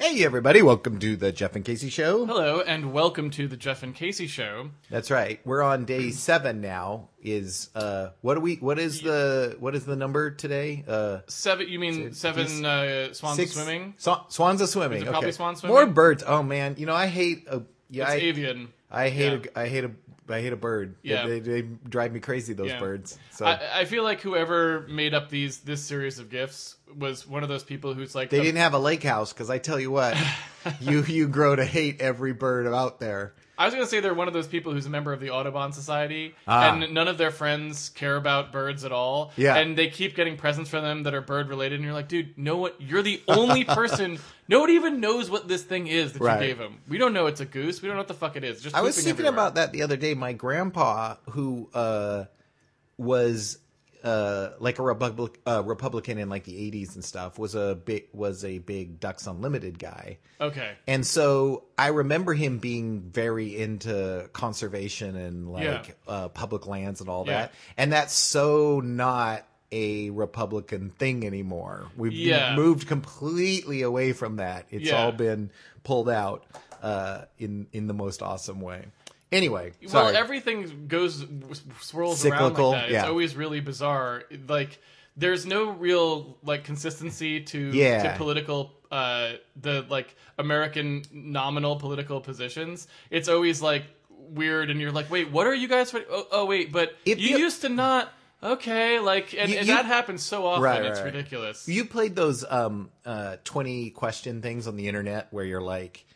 Hey, everybody. Welcome to the Jeff and Casey Show. Hello, and welcome to the Jeff and Casey Show. That's right. We're on day seven now. Is uh, what do we? What is the what is the number today? Uh, Seven, you mean seven uh, swans six- swimming? Sw- swans are swimming. Is it okay. probably swan swimming? More birds. Oh man, you know I hate. A, yeah, It's I, avian. I hate. A, I hate a. I hate a bird. Yeah. They, they, they drive me crazy. Those Yeah. birds. So I, I feel like whoever made up these this series of gifts was one of those people who's like they the- didn't have a lake house because I tell you what, you you grow to hate every bird out there. I was going to say they're one of those people who's a member of the Audubon Society, Ah. and none of their friends care about birds at all. Yeah. and they keep getting presents from them that are bird related, and you're like, dude, know what? You're the only person. Nobody even knows what this thing is that Right. you gave him. We don't know it's a goose. We don't know what the fuck it is. Just I was thinking everywhere. about that the other day. My grandpa, who uh, was uh, like a Republic, uh, Republican in like the '80s and stuff, was a big was a big Ducks Unlimited guy, Okay. and so I remember him being very into conservation and like Yeah. uh, public lands and all Yeah. that, and that's so not a Republican thing anymore. We've Yeah. moved completely away from that. It's all been pulled out uh, in in the most awesome way. Anyway, sorry. Well, everything goes swirls Cyclical, around like that. yeah. It's always really bizarre. Like there's no real like consistency to Yeah. to political uh the like American nominal political positions. It's always like weird and you're like, "Wait, what are you guys for- oh, oh wait, but If you you- used to not Okay, like and, You- and you- that happens so often Right, it's right. ridiculous. You played those um, uh, 20 question things on the internet where you're like,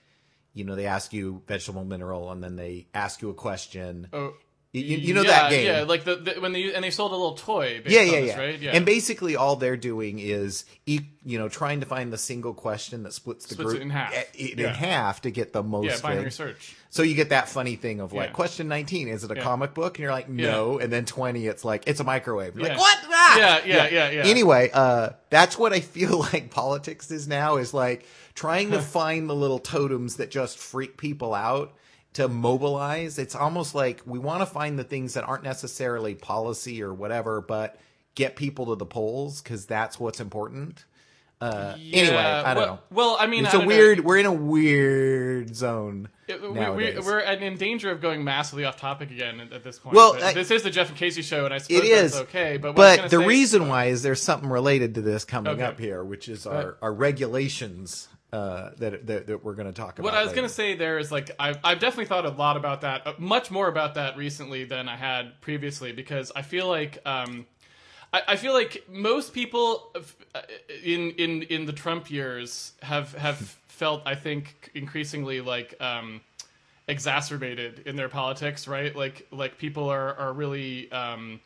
you know, they ask you vegetable mineral and then they ask you a question. Oh, you, you- know yeah, that game. Yeah, like the, the when they and they sold a little toy yeah, yeah, this, yeah. right? Yeah. And basically, all they're doing is, you know, trying to find the single question that splits the Splits group it in half. it Yeah. in half to get the most. yeah, binary things. search. So you get that funny thing of like, Yeah. question 19, is it a comic book? And you're like, no. And then 20, it's like, it's a microwave. You're like, what? Ah! Yeah, yeah, yeah, yeah. Anyway, uh, that's what I feel like politics is now is like trying to find the little totems that just freak people out to mobilize. It's almost like we want to find the things that aren't necessarily policy or whatever, but get people to the polls because that's what's important. Uh, anyway, I don't well, know. Well, I mean, It's I a don't know. weird. We're in a weird zone It- we, we, we're in danger of going massively off topic again at, at this point. Well, I- this is the Jeff and Casey show, and I suppose It is that's okay. But, but the say- reason why is there's something related to this coming Okay. up here, which is our, our regulations uh, that, that that we're going to talk about. what I was going to say there is like I've, I've definitely thought a lot about that, uh, much more about that recently than I had previously, because I feel like um, I, I feel like most people uh, in in in the Trump years have have felt I think increasingly like. Um, exacerbated in their politics right like like people are are really um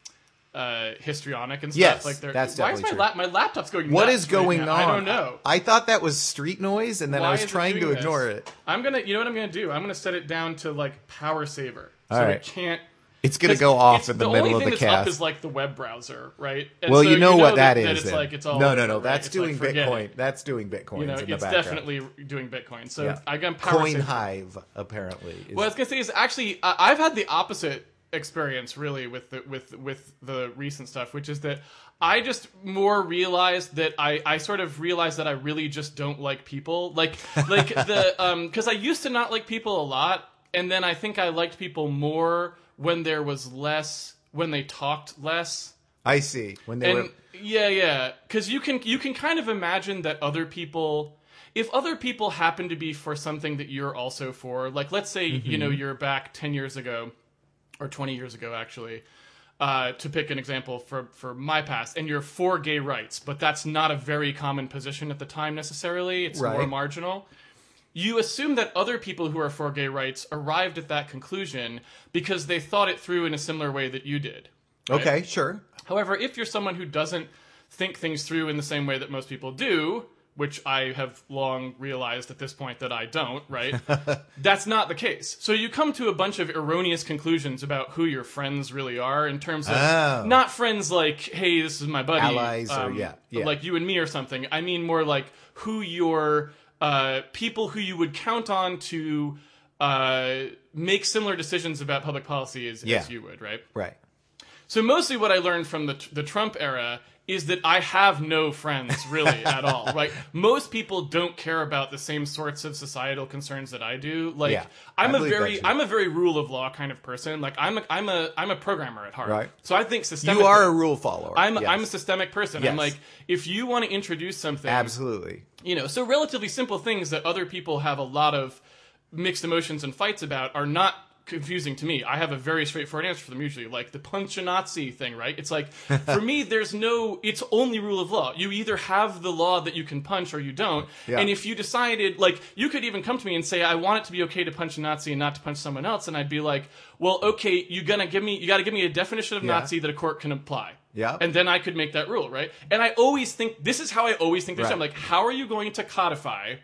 uh histrionic and stuff Yes, like they're that's why is my lap my laptop's going What is going right on? i don't know I thought that was street noise, and then Why I was is it trying to doing ignore it. I'm gonna, you know what I'm gonna do? I'm gonna set it down to like power saver, so All right. it can't. It's gonna go off it's- in the, only middle of thing the that's up cast. is like the web browser, right? And well, so you know what that is. It's then. like it's all no, no, no. right? That's It's doing forget Bitcoin. it. That's doing Bitcoins You know, in the it's background. definitely doing Bitcoin. So yeah. I got power Coin saver. Hive apparently. Is, What I was gonna say is actually I I've had the opposite experience really with the with with the recent stuff, which is that I just more realized that I I sort of realized that I really just don't like people like like the um because I used to not like people a lot, and then I think I liked people more when there was less when they talked less I see when they and were. yeah yeah because you can you can kind of imagine that other people if other people happen to be for something that you're also for like let's say you Mm-hmm. know you're back 10 years ago or 20 years ago actually uh, to pick an example for, for my past and you're for gay rights but that's not a very common position at the time necessarily it's more marginal you assume that other people who are for gay rights arrived at that conclusion because they thought it through in a similar way that you did right? Okay, sure. However, if you're someone who doesn't think things through in the same way that most people do, which I have long realized at this point that I don't, right? That's not the case. So you come to a bunch of erroneous conclusions about who your friends really are in terms of Oh. not friends like, hey, this is my buddy. um, Allies or- yeah, yeah. Like you and me or something. I mean more like who your uh, people who you would count on to uh, make similar decisions about public policy as, Yeah. as you would, right? Right. So mostly what I learned from the the Trump era is that I have no friends really at all. Right? Most people don't care about the same sorts of societal concerns that I do. Like Yeah, I'm I a very. I'm a very rule of law kind of person. Like I'm a I'm a I'm a programmer at heart. Right. So I think systemic You are a rule follower. I'm Yes. I'm a systemic person. I'm like if you want to introduce something absolutely. you know, so relatively simple things that other people have a lot of mixed emotions and fights about are not confusing to me. I have a very straightforward answer for them usually, like the punch a Nazi thing, right? It's like for me, there's no, it's only rule of law. You either have the law that you can punch or you don't. Yeah. And if you decided, like, you could even come to me and say, I want it to be okay to punch a Nazi and not to punch someone else, and I'd be like, well, okay, you gonna give me, you got to give me a definition of Yeah. Nazi that a court can apply. Yeah. And then I could make that rule, right? And I always think this is how I always think this. Right. I'm like, how are you going to codify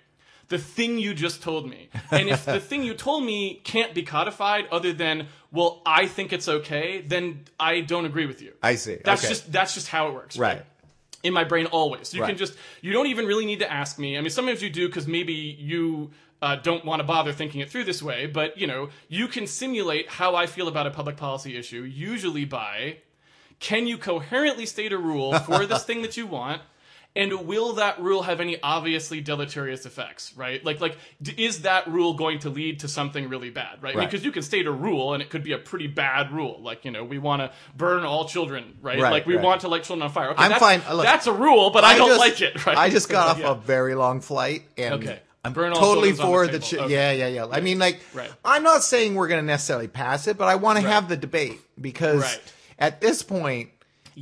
the thing you just told me? And if the thing you told me can't be codified other than, well, I think it's okay, then I don't agree with you. I see. That's Okay. just that's just how it works. Right. In my brain always. You Right. can just you don't even really need to ask me. I mean sometimes you do cuz maybe you uh, don't want to bother thinking it through this way, but you know, you can simulate how I feel about a public policy issue usually by can you coherently state a rule for this thing that you want? And will that rule have any obviously deleterious effects, right? Like, like, d- is that rule going to lead to something really bad, right? Right. Because you can state a rule and it could be a pretty bad rule. Like, you know, we want to burn all children, right? Right, like, we right. want to light children on fire. Okay, I'm that's, fine. Look, that's a rule, but I, don't just- like it, right? I just got off Yeah. a very long flight, and Okay. I'm Burn totally for the the. Ch- Okay. Yeah, yeah, yeah. I mean, like, Right. I'm not saying we're going to necessarily pass it, but I want to have the debate because at this point.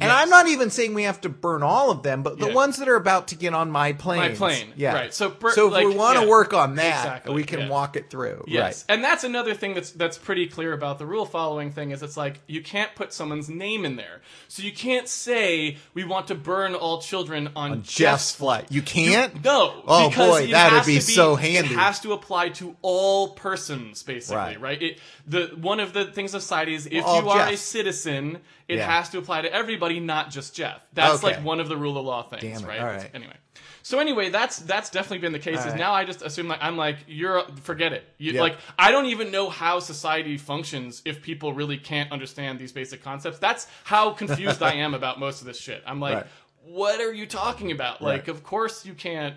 And I'm not even saying we have to burn all of them, but the Yeah. ones that are about to get on my plane. My plane, yeah. right. So bur- so if we want to yeah. work on that, Exactly, we can yeah. walk it through. Yes, Right. and that's another thing that's that's pretty clear about the rule following thing is it's like you can't put someone's name in there, so you can't say we want to burn all children on, Jeff's flight. You can't. No. Oh, boy, that'd has be so handy. It has to apply to all persons, basically, Right. right? It, the one of the things of society is if all you are a citizen, it Yeah. has to apply to everybody, not just Jeff. That's Okay. like one of the rule of law things, right? All right. Anyway. So anyway, that's that's definitely been the case. Is right. now I just assume like I'm like you're forget it. You, Yeah. Like I don't even know how society functions if people really can't understand these basic concepts. That's how confused I am about most of this shit. I'm like, Right. what are you talking about? Like, Right. of course you can't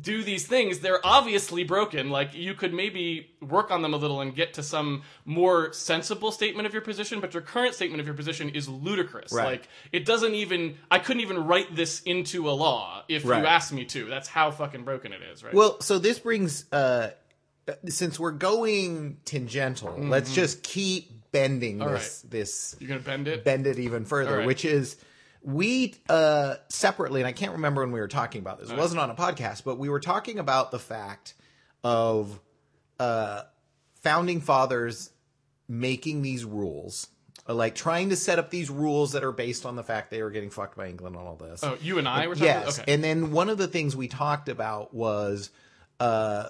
do these things. They're obviously broken. Like, you could maybe work on them a little and get to some more sensible statement of your position, but your current statement of your position is ludicrous. Right. Like, it doesn't even, I couldn't even write this into a law if Right. you asked me to. That's how fucking broken it is, right? Well, so this brings uh since we're going tangential, let's just keep bending All this this You're to bend it? bend it even further, right. which is we uh separately, and I can't remember when we were talking about this. It wasn't on a podcast, but we were talking about the fact of uh founding fathers making these rules. uh, Like trying to set up these rules that are based on the fact they were getting fucked by England and all this. Oh, you and I were talking Yes, Okay. and then one of the things we talked about was uh,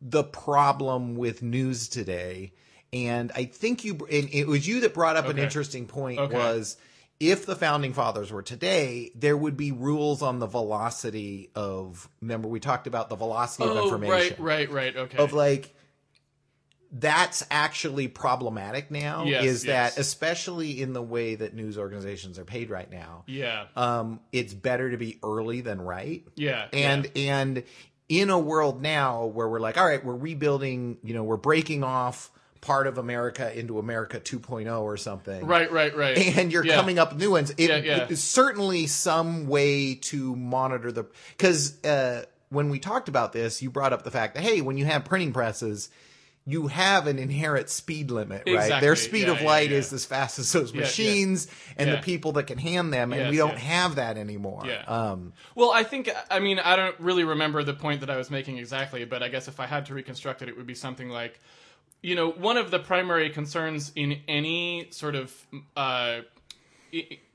the problem with news today, and I think you and it was you that brought up an Okay. interesting point. Okay. Was if the founding fathers were today, there would be rules on the velocity of. Remember, we talked about the velocity of oh, information right, right, right. Okay. of like that's actually problematic now Yes, is yes. that especially in the way that news organizations are paid right now yeah. um, it's better to be early than right. yeah. And and in a world now where we're like, all right, we're rebuilding, you know, we're breaking off part of America into America 2.0 or something. Right, right, right. And you're Yeah. coming up with new ones. It, Yeah, yeah. it is certainly some way to monitor the because uh, when we talked about this, you brought up the fact that hey, when you have printing presses, you have an inherent speed limit, right? Exactly. Their speed Yeah, of light yeah. is as fast as those yeah. machines and Yeah. the people that can hand them, and Yes, we don't have that anymore. Yeah. Um, Well, I think I mean I don't really remember the point that I was making exactly, but I guess if I had to reconstruct it, it would be something like, you know, one of the primary concerns in any sort of uh,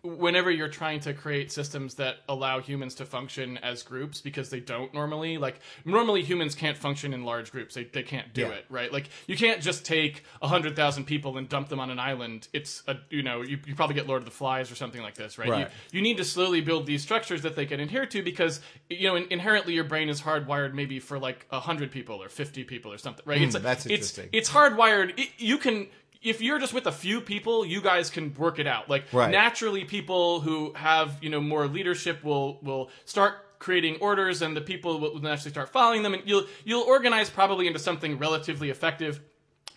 whenever you're trying to create systems that allow humans to function as groups because they don't normally like normally humans can't function in large groups they, they can't do Yeah. it right like you can't just take 100000 people and dump them on an island it's a you know you, you probably get lord of the flies or something like this right, Right. You, you need to slowly build these structures that they can adhere to because you know in, inherently your brain is hardwired maybe for like 100 people or 50 people or something right it's Hmm, that's it's interesting. it's hardwired it, you can if you're just with a few people, you guys can work it out. Like Right. naturally, people who have you know more leadership will will start creating orders, and the people will naturally start following them, and you'll you'll organize probably into something relatively effective.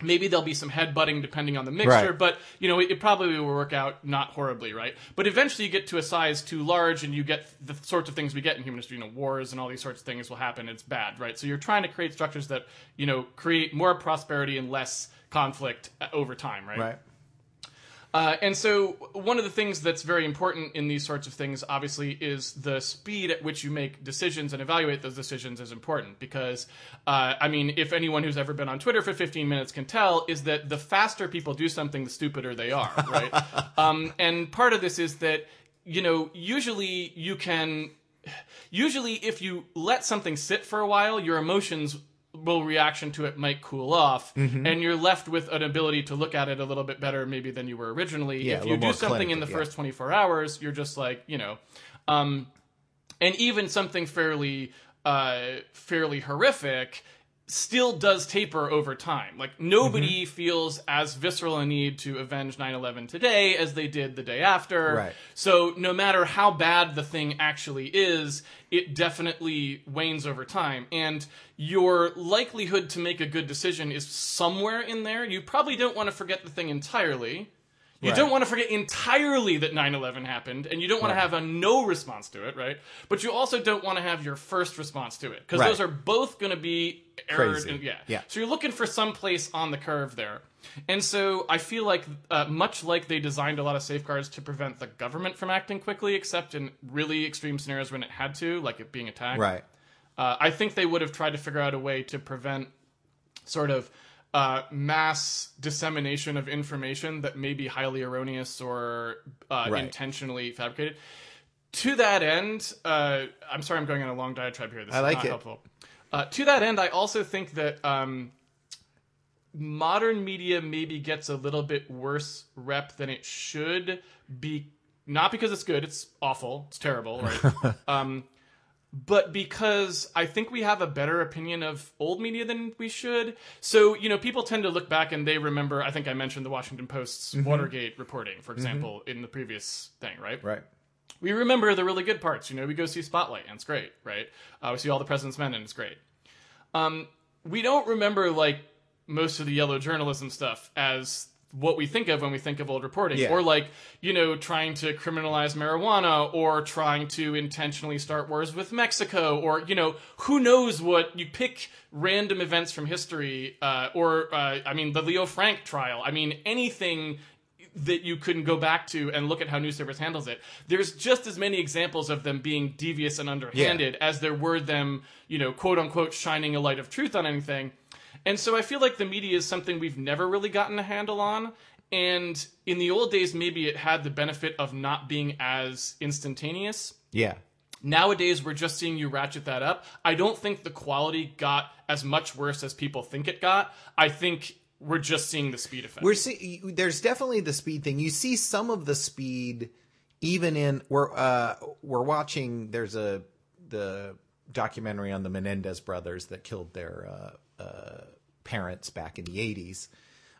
Maybe there'll be some headbutting depending on the mixture, Right. but you know it, it probably will work out not horribly, right? But eventually, you get to a size too large, and you get the sorts of things we get in human history. You know, wars and all these sorts of things will happen. It's bad, right? So you're trying to create structures that you know create more prosperity and less conflict uh, over time, right? Right. Uh, and so, one of the things that's very important in these sorts of things, obviously, is the speed at which you make decisions and evaluate those decisions is important. Because, uh, I mean, if anyone who's ever been on Twitter for 15 minutes can tell, is that the faster people do something, the stupider they are, right? um, and part of this is that, you know, usually you can. Usually, if you let something sit for a while, your emotions reaction to it might cool off Mm-hmm. and you're left with an ability to look at it a little bit better maybe than you were originally Yeah, if you do something in the yeah. first 24 hours you're just like you know um and even something fairly uh fairly horrific still does taper over time like nobody Mm-hmm. feels as visceral a need to avenge 9-11 today as they did the day after Right. so no matter how bad the thing actually is, it definitely wanes over time. And your likelihood to make a good decision is somewhere in there. You probably don't want to forget the thing entirely. You Right. don't want to forget entirely that 9/11 happened and you don't want to have a no response to it, right? But you also don't want to have your first response to it because Right. those are both going to be errors Crazy. and- yeah. Yeah. So you're looking for some place on the curve there. And so I feel like, uh, much like they designed a lot of safeguards to prevent the government from acting quickly, except in really extreme scenarios when it had to, like it being attacked. Right. Uh, I think they would have tried to figure out a way to prevent sort of uh, mass dissemination of information that may be highly erroneous or uh, Right. intentionally fabricated. To that end, uh, I'm sorry I'm going on a long diatribe here. This I is like not it. helpful. Uh, to that end, I also think that um, modern media maybe gets a little bit worse rep than it should be. Not because it's good; it's awful, it's terrible, right? um, but because I think we have a better opinion of old media than we should. So, you know, people tend to look back and they remember, I think I mentioned the Washington Post's Watergate reporting, for example, in the previous thing, right? Right. We remember the really good parts. You know, we go see Spotlight and it's great, right? Uh, we see all the President's Men and it's great. Um, we don't remember, like, most of the yellow journalism stuff as what we think of when we think of old reporting Yeah. or like you know trying to criminalize marijuana or trying to intentionally start wars with mexico or you know who knows what you pick random events from history uh, or uh, i mean the leo frank trial i mean anything that you couldn't go back to and look at how news service handles it. There's just as many examples of them being devious and underhanded as there were them, you know, quote unquote, shining a light of truth on anything. And so I feel like the media is something we've never really gotten a handle on. And in the old days, maybe it had the benefit of not being as instantaneous. Yeah. Nowadays, we're just seeing you ratchet that up. I don't think the quality got as much worse as people think it got. I think we're just seeing the speed effect. We're see, there's definitely the speed thing. You see some of the speed even in we're uh we're watching there's a the documentary on the Menendez brothers that killed their uh, uh Uh, parents back in the 80s.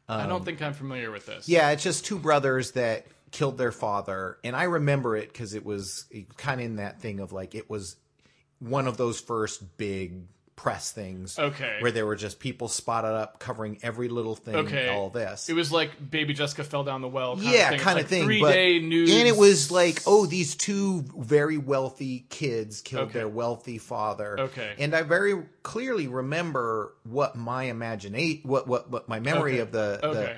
I don't um, think I'm familiar with this. Yeah, it's just two brothers that killed their father, and I remember it because it was kind of in that thing of like it was one of those first big press things. Okay. where there were just people spotted up covering every little thing. Okay. all this. It was like Baby Jessica fell down the well. Kind yeah, of thing. kind It's of thing. Three but- day news, and it was like, oh, these two very wealthy kids killed Okay. their wealthy father. Okay. and I very clearly remember what my imagination, what what what my memory Okay. of the the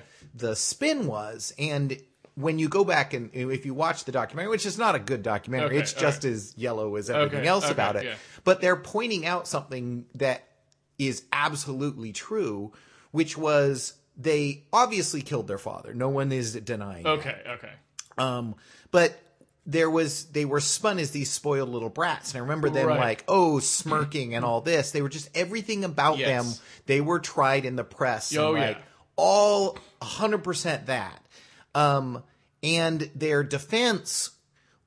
the spin was, and. When you go back and if you watch the documentary, which is not a good documentary, Okay, it's just as yellow as everything Okay, else okay, about it. yeah. But they're pointing out something that is absolutely true, which was they obviously killed their father. No one is denying. that. okay, okay. Um, but there was they were spun as these spoiled little brats, and I remember them Right. like oh smirking and all this. They were just everything about Yes. them. They were tried in the press. Oh, and yeah. like all hundred percent that. Um, and their defense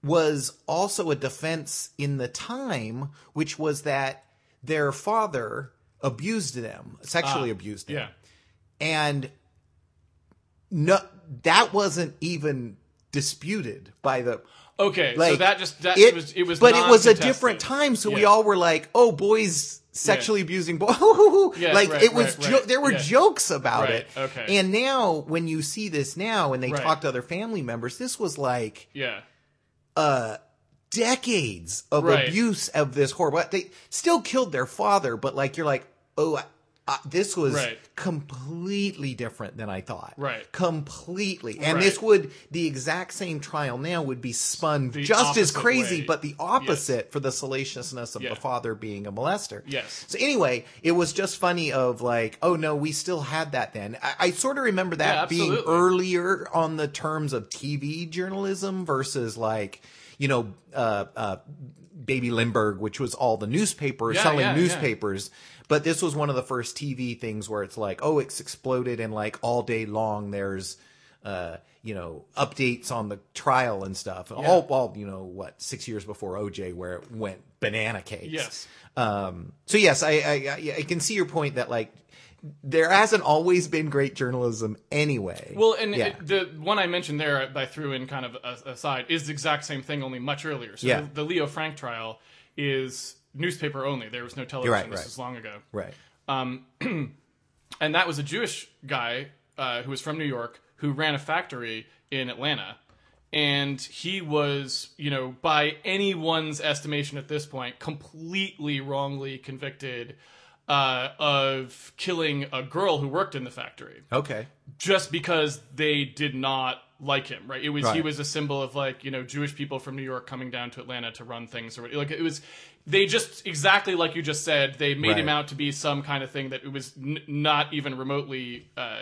was also a defense in the time, which was that their father abused them, sexually abused them Yeah. and no, that wasn't even disputed by the. Okay, so that just that it, was it was but it was a different time, so we all were like, "Oh, boys sexually abusing boys." Yeah, like right, it was, right, jo- right. there were Yeah. jokes about it. okay. And now, when you see this now, and they talk to other family members, this was like Yeah. uh decades of abuse of this horrible. They still killed their father, but like you're like, oh, uh, this was Right. completely different than I thought. Right. Completely. And Right. this would the exact same trial now would be spun The just as crazy, way. but the opposite for the salaciousness of Yeah. the father being a molester. Yes. So anyway, it was just funny of like, oh no, we still had that then. I, I sort of remember that Yeah, being earlier on the terms of TV journalism versus like, you know, uh, uh, Baby Lindbergh, which was all the newspapers Yeah, selling newspapers. But this was one of the first TV things where it's like, oh, it's exploded, and like all day long, there's, uh, you know, updates on the trial and stuff. All, all, you know, what six years before OJ, where it went banana cakes. Yes. Um, so yes, I, I I I can see your point that like there hasn't always been great journalism anyway. Well, and yeah, it, the one I mentioned there, I threw in kind of aside, is the exact same thing, only much earlier. So Yeah. the, the Leo Frank trial is newspaper only. There was no television. right, this right. is long ago. right. and that was a Jewish guy uh, who was from New York who ran a factory in Atlanta, and he was, you know, by anyone's estimation at this point, completely wrongly convicted uh, of killing a girl who worked in the factory Okay. just because they did not like him, right? It was he was a symbol of like you know Jewish people from New York coming down to Atlanta to run things, or what- like it was. They just exactly like you just said. They made him out to be some kind of thing that it was n- not even remotely. Uh,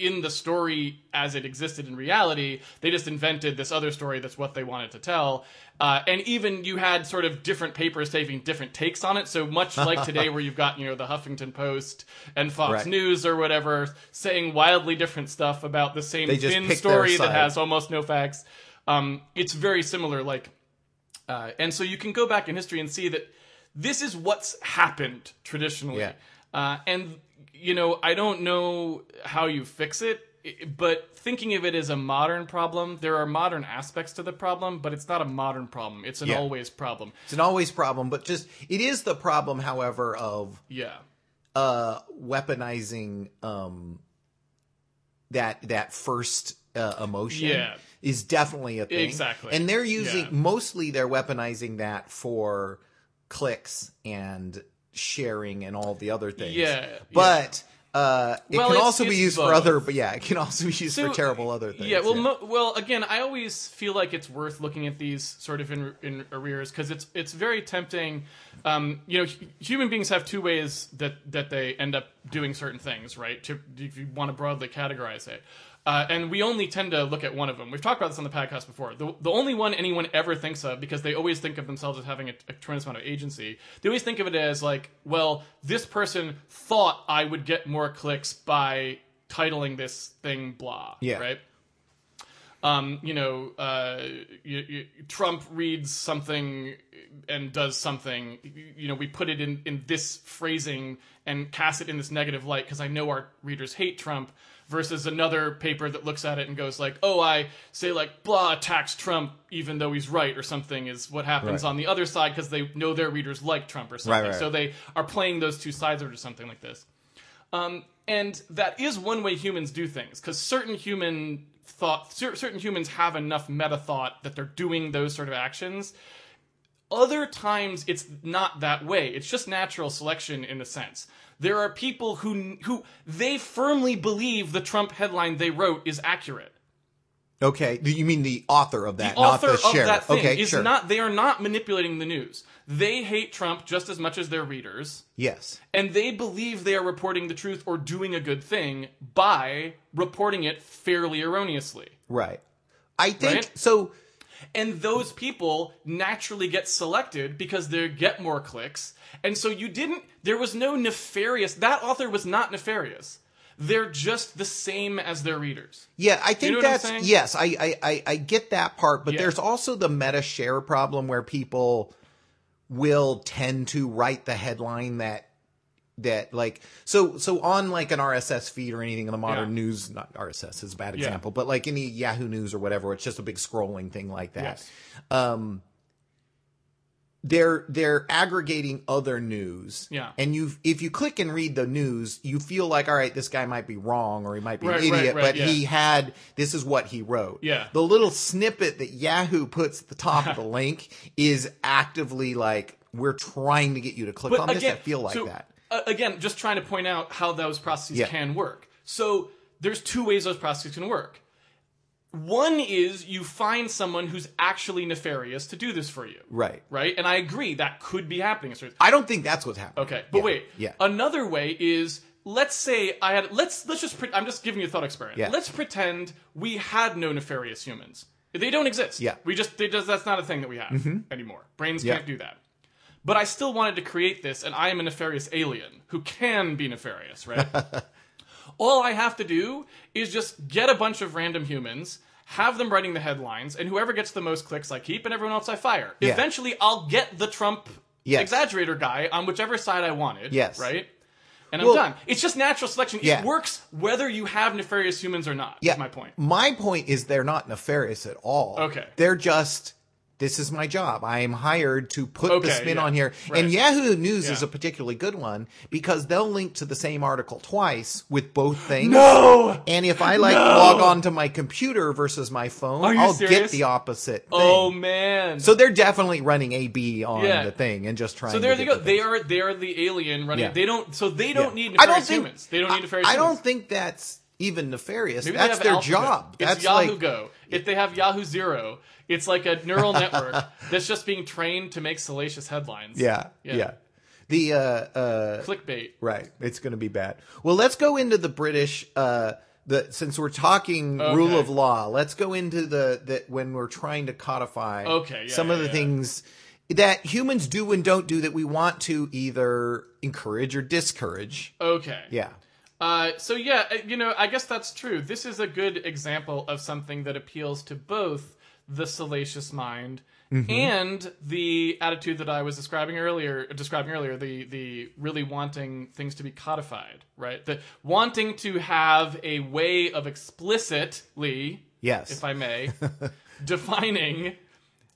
in the story as it existed in reality, they just invented this other story that's what they wanted to tell. Uh, and even you had sort of different papers taking different takes on it. So much like today, where you've got, you know, the Huffington Post and Fox Right. News or whatever saying wildly different stuff about the same thin story that has almost no facts. Um, it's very similar. Like, uh, and so you can go back in history and see that this is what's happened traditionally. Yeah. Uh, and you know, I don't know how you fix it, but thinking of it as a modern problem, there are modern aspects to the problem, but it's not a modern problem. It's an Yeah. always problem. It's an always problem, but just it is the problem, however, of Yeah. uh weaponizing um that that first uh, emotion Yeah. is definitely a thing Exactly. and they're using Yeah. mostly they're weaponizing that for clicks and sharing and all the other things Yeah, but uh it Well, can it's- also be it's used for other but yeah it can also be used for terrible other things Yeah, well, Mo- well, again, I always feel like it's worth looking at these sort of in, in arrears because it's it's very tempting. Um, you know, hu- human beings have two ways that that they end up doing certain things, right? To, if you want to broadly categorize it. Uh, and we only tend to look at one of them. We've talked about this on the podcast before. The, the only one anyone ever thinks of, because they always think of themselves as having a, a tremendous amount of agency, they always think of it as like, well, this person thought I would get more clicks by titling this thing blah, Yeah. right? um, you know, uh, you, you, Trump reads something and does something. You, you know, we put it in, in this phrasing and cast it in this negative light because I know our readers hate Trump. Versus another paper that looks at it and goes like, "Oh, I say like blah attacks Trump even though he's right or something." Is what happens Right. on the other side because they know their readers like Trump or something. right. So they are playing those two sides or something like this. Um, and that is one way humans do things because certain human thought, cer- certain humans have enough meta thought that they're doing those sort of actions. Other times it's not that way. It's just natural selection in a sense. There are people who who they firmly believe the Trump headline they wrote is accurate. okay you mean the author of that The author not the of that thing okay is sure not. They are not manipulating the news. They hate Trump just as much as their readers. yes and they believe they are reporting the truth or doing a good thing by reporting it fairly erroneously. right i think Right? so And those people naturally get selected because they get more clicks. And so you didn't, there was no nefarious, that author was not nefarious. They're just the same as their readers. Yeah, I think know what I'm that's yes, I, I I I get that part, but Yeah. there's also the meta share problem where people will tend to write the headline that that like so so on like an RSS feed or anything in the modern Yeah. news not RSS is a bad Yeah. example but like any Yahoo News or whatever it's just a big scrolling thing like that Yes. um they're they're aggregating other news Yeah. and you if you click and read the news you feel like all right this guy might be wrong or he might be Right, an idiot right, but yeah. he had this is what he wrote Yeah. the little snippet that Yahoo puts at the top of the link is actively like we're trying to get you to click on this I feel like so, that uh, again, just trying to point out how those processes Yeah. can work. So there's two ways those processes can work. One is you find someone who's actually nefarious to do this for you. right Right? And I agree that could be happening. I don't think that's what's happening Okay, but Yeah. wait. yeah Another way is let's say I had let's let's just pre- I'm just giving you a thought experiment. Yeah. Let's pretend we had no nefarious humans. They don't exist. Yeah. Mm-hmm. We just they just that's not a thing that we have anymore. Brains Yeah. can't do that. But I still wanted to create this, and I am a nefarious alien who can be nefarious, right? All I have to do is just get a bunch of random humans, have them writing the headlines, and whoever gets the most clicks I keep, and everyone else I fire. Yeah. Eventually, I'll get the Trump Yes. exaggerator guy on whichever side I wanted. Yes. Right? And I'm Well- done. It's just natural selection. Yeah. It works whether you have nefarious humans or not, yeah is my point. my point is they're not nefarious at all Okay. they're just this is my job. I am hired to put the spin yeah. on here. Right. And Yahoo News is a particularly good one because they'll link to the same article twice with both things. No! And if I like log on to my computer versus my phone, I'll get the opposite oh, thing. Oh, man. so they're definitely running AB on Yeah. the thing and just trying So there to they go. the They are they are the alien running. Yeah. They don't. So they don't Yeah. need I nefarious don't think humans. They don't need nefarious I, I don't think that's even nefarious. Maybe that's their Alphabet. job. It's That's Yahoo like Go. If they have Yahoo Zero, it's like a neural network that's just being trained to make salacious headlines. yeah, Yeah. yeah. The uh uh Clickbait. Right. It's going to be bad. Well, let's go into the British. Uh, the since we're talking Okay. rule of law, let's go into the that when we're trying to codify Okay, yeah, some of the yeah. things that humans do and don't do that we want to either encourage or discourage. Okay. Yeah. Uh, so yeah, uh, you know, I guess that's true. This is a good example of something that appeals to both the salacious mind Mm-hmm. and the attitude that I was describing earlier. Describing earlier, the the really wanting things to be codified, right? The wanting to have a way of explicitly, Yes. if I may, defining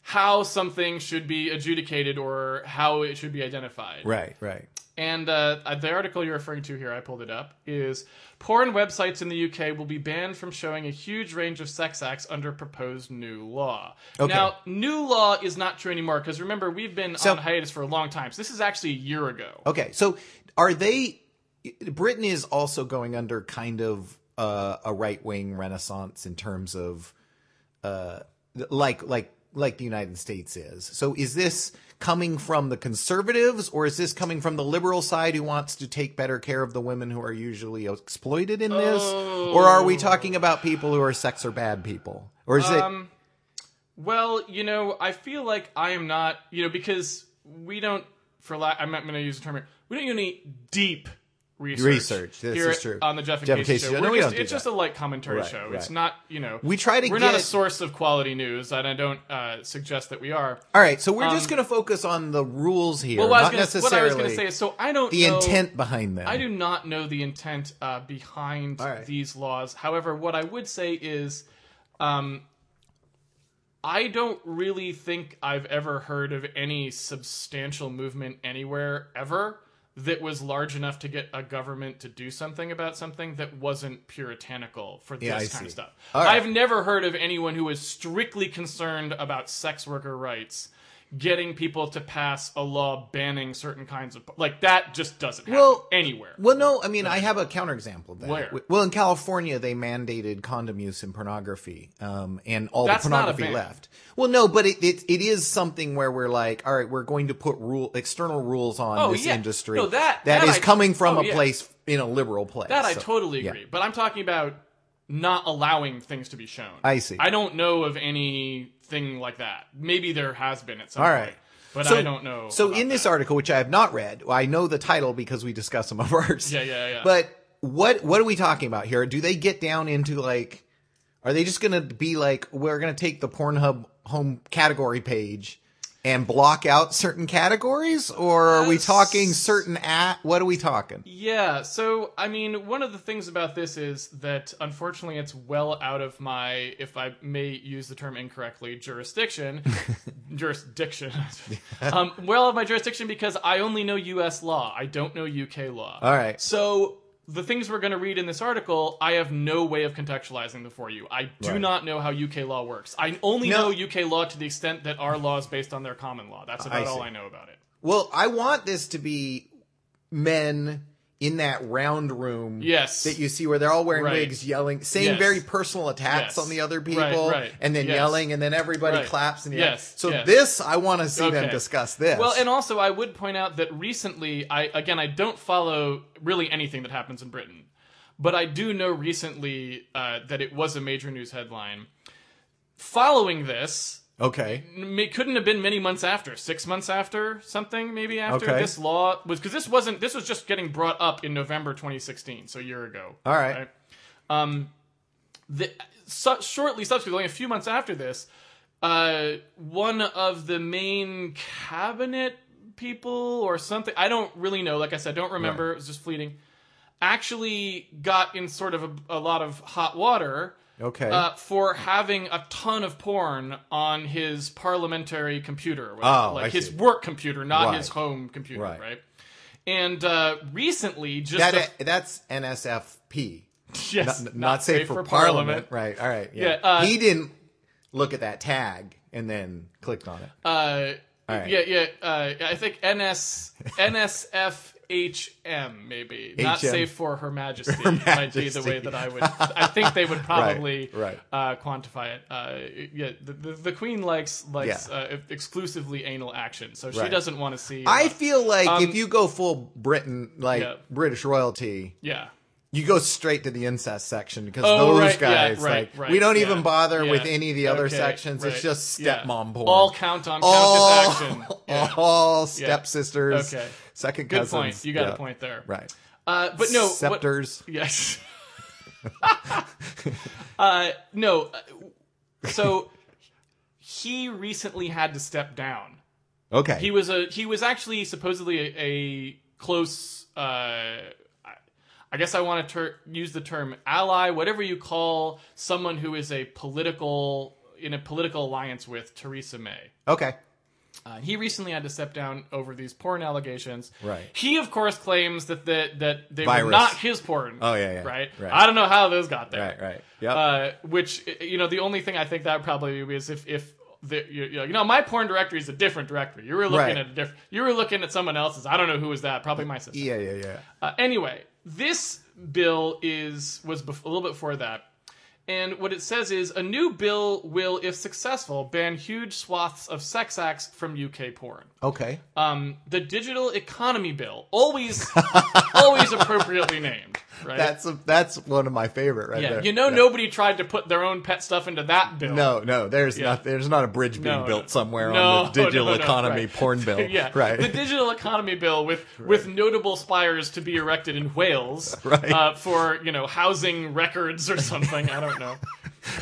how something should be adjudicated or how it should be identified. right. Right. And uh, the article you're referring to here, I pulled it up, is porn websites in the UK will be banned from showing a huge range of sex acts under proposed new law. Okay. Now, new law is not true anymore because remember, we've been So- on hiatus for a long time. So this is actually a year ago. Okay. So are they? Britain is also going under kind of uh, a right wing renaissance in terms of uh, like like like the United States is. So is this coming from the conservatives or is this coming from the liberal side who wants to take better care of the women who are usually exploited in this? Or are we talking about people who are sex or bad people? Or is Um, Well, you know, I feel like I am not, you know, because we don't, for la- I'm not going to use the term here, we don't do any deep research. Research, this here is true. On the Jeff and Jeff Casey Casey show. show. No, We're we just- it's just that. a light commentary Right, show. right. It's not, you know, We try to we're get not a source of quality news, and I don't uh, suggest that we are. All right, so we're just going to focus on the rules here, Um, Well, what I was not gonna- necessarily what I was going to say is, so I don't the know, intent behind them. I do not know the intent uh, behind right. these laws. However, what I would say is, um, I don't really think I've ever heard of any substantial movement anywhere ever that was large enough to get a government to do something about something that wasn't puritanical for this Yeah, kind see. of stuff. Right. I've never heard of anyone who was strictly concerned about sex worker rights getting people to pass a law banning certain kinds of like that just doesn't happen Well, anywhere. Well, no, I mean, I have a counterexample of that. Where? Well, in California, they mandated condom use in pornography, um, and all That's the pornography left. Well, no, but it, it it is something where we're like, all right, we're going to put rule external rules on Oh, this yeah. industry. No, that- that that is I- coming from oh, a yeah. place in a liberal place. That I So, totally yeah. agree. But I'm talking about not allowing things to be shown. I see. I don't know of anything like that. Maybe there has been at some All point. But So- I don't know. So in this that. article, which I have not read, I know the title because we discussed some of ours. Yeah, yeah, yeah. But what what are we talking about here? Do they get down into like are they just going to be like we're going to take the Pornhub home category page and block out certain categories, or are we talking certain at? What are we talking? Yeah, so I mean, one of the things about this is that unfortunately it's well out of my, if I may use the term incorrectly, jurisdiction. jurisdiction. um, well out of my jurisdiction because I only know U.S. law. I don't know U.K. law. All right. So the things we're going to read in this article, I have no way of contextualizing them for you. I do Right. not know how UK law works. I only No. know UK law to the extent that our law is based on their common law. That's about I all. I know about it. Well, I want this to be men in that round room Yes. that you see where they're all wearing Right. wigs yelling saying Yes. very personal attacks Yes. on the other people right. and then yelling and then everybody Right. claps and Yes, so this I want to see them discuss this Well, and also I would point out that recently, I again I don't follow really anything that happens in Britain, but I do know recently uh, that it was a major news headline. Following this, okay it couldn't have been many months after, six months after, something maybe after Okay. this law was because this wasn't this was just getting brought up in November 2016, so a year ago. all right, Um, the, so, shortly subsequently, only a few months after this, uh, one of the main cabinet people or something, I don't really know, like I said, I don't remember, it was just fleeting, actually got in sort of a, a lot of hot water okay uh, for having a ton of porn on his parliamentary computer, whatever, Oh, like I his see. work computer, not Right. his home computer, Right. right? And uh, recently, just that a- that's NSFP yes, not, not safe, for, parliament. right all right yeah, Yeah, uh, he didn't look at that tag and then clicked on it Uh, All right. Yeah, yeah. Uh, I think NS NSFHM maybe not HM. safe for Her Majesty, Her might be the way that I would. I think they would probably right. Uh, quantify it. Uh, yeah, the, the, the Queen likes likes Yeah. uh, exclusively anal action, so she Right. doesn't want to see. I uh, feel like um, if you go full Britain like Yeah. British royalty yeah. you go straight to the incest section because Oh, those right, guys right, like right, we don't even bother with any of the other Okay, sections it's right, just stepmom porn All count on all, action. All stepsisters Okay. Second Good cousins point. You got Yeah. a point there. right Uh, but no, what, scepters Yes. uh, no. uh, So he recently had to step down. okay He was a he was actually supposedly a, a close. Uh, I- I guess I want to ter- use the term ally, whatever you call someone who is a political in a political alliance with Theresa May. okay Uh, he recently had to step down over these porn allegations. Right. He, of course, claims that the, that they Virus. were not his porn. Oh, yeah, yeah. Right? Right. I don't know how those got there. right right yep Uh, which you know, the only thing I think that probably is if if the, you, you know, my porn directory is a different directory. You were looking Right. at a different. You were looking at someone else's. I don't know who was that. Probably my sister. yeah yeah yeah Uh, anyway, this bill is was bef- a little bit before that, and what it says is a new bill will, if successful, ban huge swaths of sex acts from UK porn. okay Um, the digital economy bill, always, always appropriately named, right? that's a, that's one of my favorite right yeah, there you know, Yeah. nobody tried to put their own pet stuff into that bill. no no there's Yeah. not there's not a bridge being No, built somewhere No, on the digital no, no, economy right. porn bill yeah, right The digital economy bill with with notable spires to be erected in Wales Right. uh, for you know housing records or something. I don't know.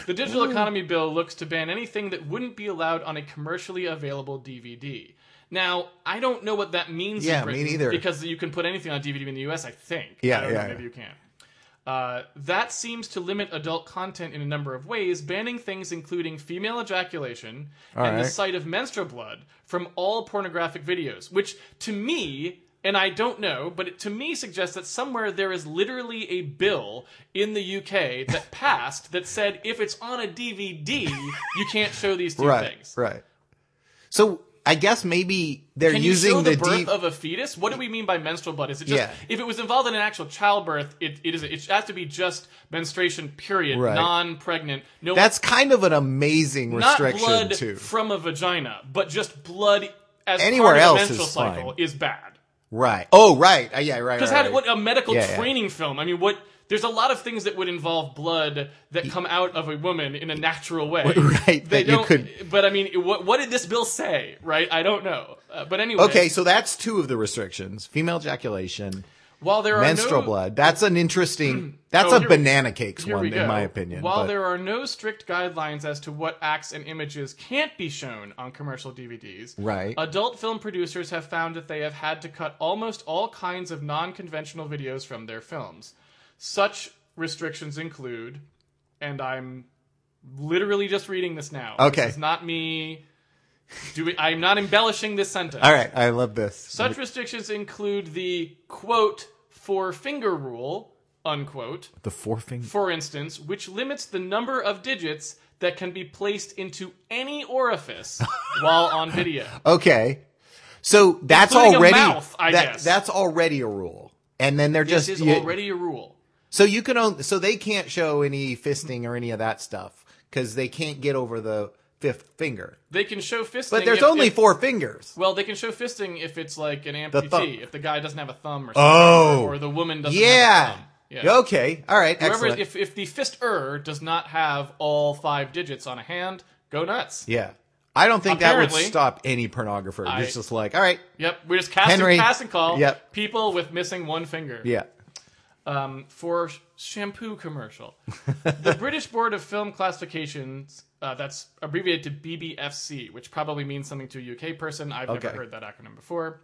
The digital economy bill looks to ban anything that wouldn't be allowed on a commercially available DVD. Now, I don't know what that means. Yeah, in me neither. Because you can put anything on DVD in the U.S. I think. Yeah, I don't yeah, Know, maybe yeah. you can. Uh, that seems to limit adult content in a number of ways, banning things including female ejaculation and the sight of menstrual blood from all pornographic videos, which to me, and I don't know, but it to me suggests that somewhere there is literally a bill in the UK that passed that said if it's on a DVD, you can't show these two right things. right so I guess maybe they're Can using the, the, birth deep of a fetus? What do we mean by menstrual blood? Is it just Yeah. if it was involved in an actual childbirth? It, it is. It has to be just menstruation. Period. Right. Non-pregnant. No. That's kind of an amazing restriction not blood too. from a vagina, but just blood as Anywhere part of else the menstrual is cycle fine. is bad. Right. Oh, right. Uh, yeah, right. Because right, had right. what a medical Yeah, yeah. training film. I mean, what there's a lot of things that would involve blood that come out of a woman in a natural way. Right, They that don't. could- But I mean, what what did this bill say? Right. I don't know. Uh, but anyway. Okay, so that's two of the restrictions: female ejaculation. While there are menstrual no, blood. That's an interesting. That's Oh, a here banana cakes one, in my opinion. While but- there are no strict guidelines as to what acts and images can't be shown on commercial DVDs, Right. adult film producers have found that they have had to cut almost all kinds of non conventional videos from their films. Such restrictions include, and I'm literally just reading this now. Okay. It's not me doing, I'm not embellishing this sentence. All right, I love this. Such restrictions include the quote, four finger rule, unquote the forefinger. for instance, which limits the number of digits that can be placed into any orifice while on video. Okay, so that's Including already mouth, I that- guess. that's already a rule. And then they're This just is you- already a rule. So you can only so they can't show any fisting or any of that stuff because they can't get over the fifth finger. They can show fisting. But there's if- only if- four fingers. Well, they can show fisting if it's like an amputee, thumb. if the guy doesn't have a thumb or something, Oh. or, or the woman doesn't have a Yeah. thumb. Yeah. Okay. All right. Whoever, Excellent. if if the fister does not have all five digits on a hand, go nuts. yeah. I don't think that would stop any pornographer. I- it's just like, all right. Yep, we're just casting Henry. casting call. Yep. People with missing one finger. Yeah. Um, for shampoo commercial. the British Board of Film Classifications, uh, that's abbreviated to BBFC, which probably means something to a UK person. I've Okay. never heard that acronym before.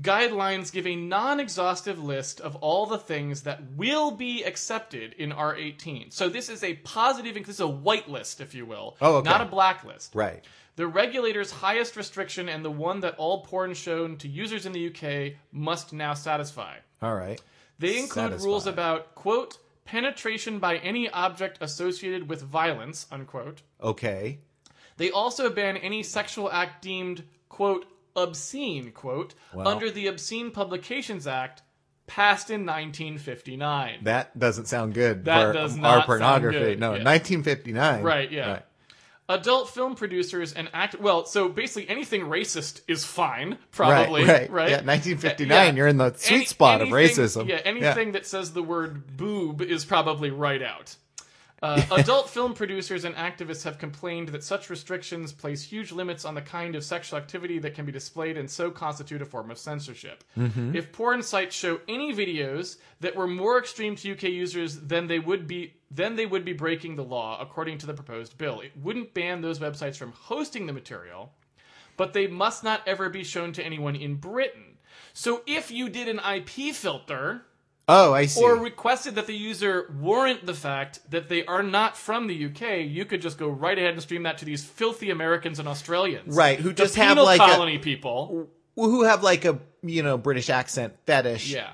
Guidelines give a non exhaustive list of all the things that will be accepted in R18. So this is a positive, this is a white list, if you will, Oh, okay. not a black list. Right. The regulator's highest restriction and the one that all porn shown to users in the UK must now satisfy. All right. They include Satisfy. rules about, quote, penetration by any object associated with violence, unquote. Okay. They also ban any sexual act deemed, quote, obscene, quote, Well. under the Obscene Publications Act passed in 1959. That doesn't sound good That for does our not sound pornography. good, No, yeah. 1959. Right, yeah. Right. Adult film producers and act well, so basically anything racist is fine, probably, right, right? Yeah, 1959. Yeah. You're in the sweet Any- spot of racism. Yeah, anything that says the word boob is probably right out. Uh, adult film producers and activists have complained that such restrictions place huge limits on the kind of sexual activity that can be displayed and so constitute a form of censorship. Mm-hmm. If porn sites show any videos that were more extreme to UK users, then they would be then they would be breaking the law according to the proposed bill. It wouldn't ban those websites from hosting the material, but they must not ever be shown to anyone in Britain. So if you did an IP filter Oh, I see. or requested that the user warrant the fact that they are not from the UK, you could just go right ahead and stream that to these filthy Americans and Australians. Right, who The just have, like, a- colony people. who have like a you know British accent fetish Yeah.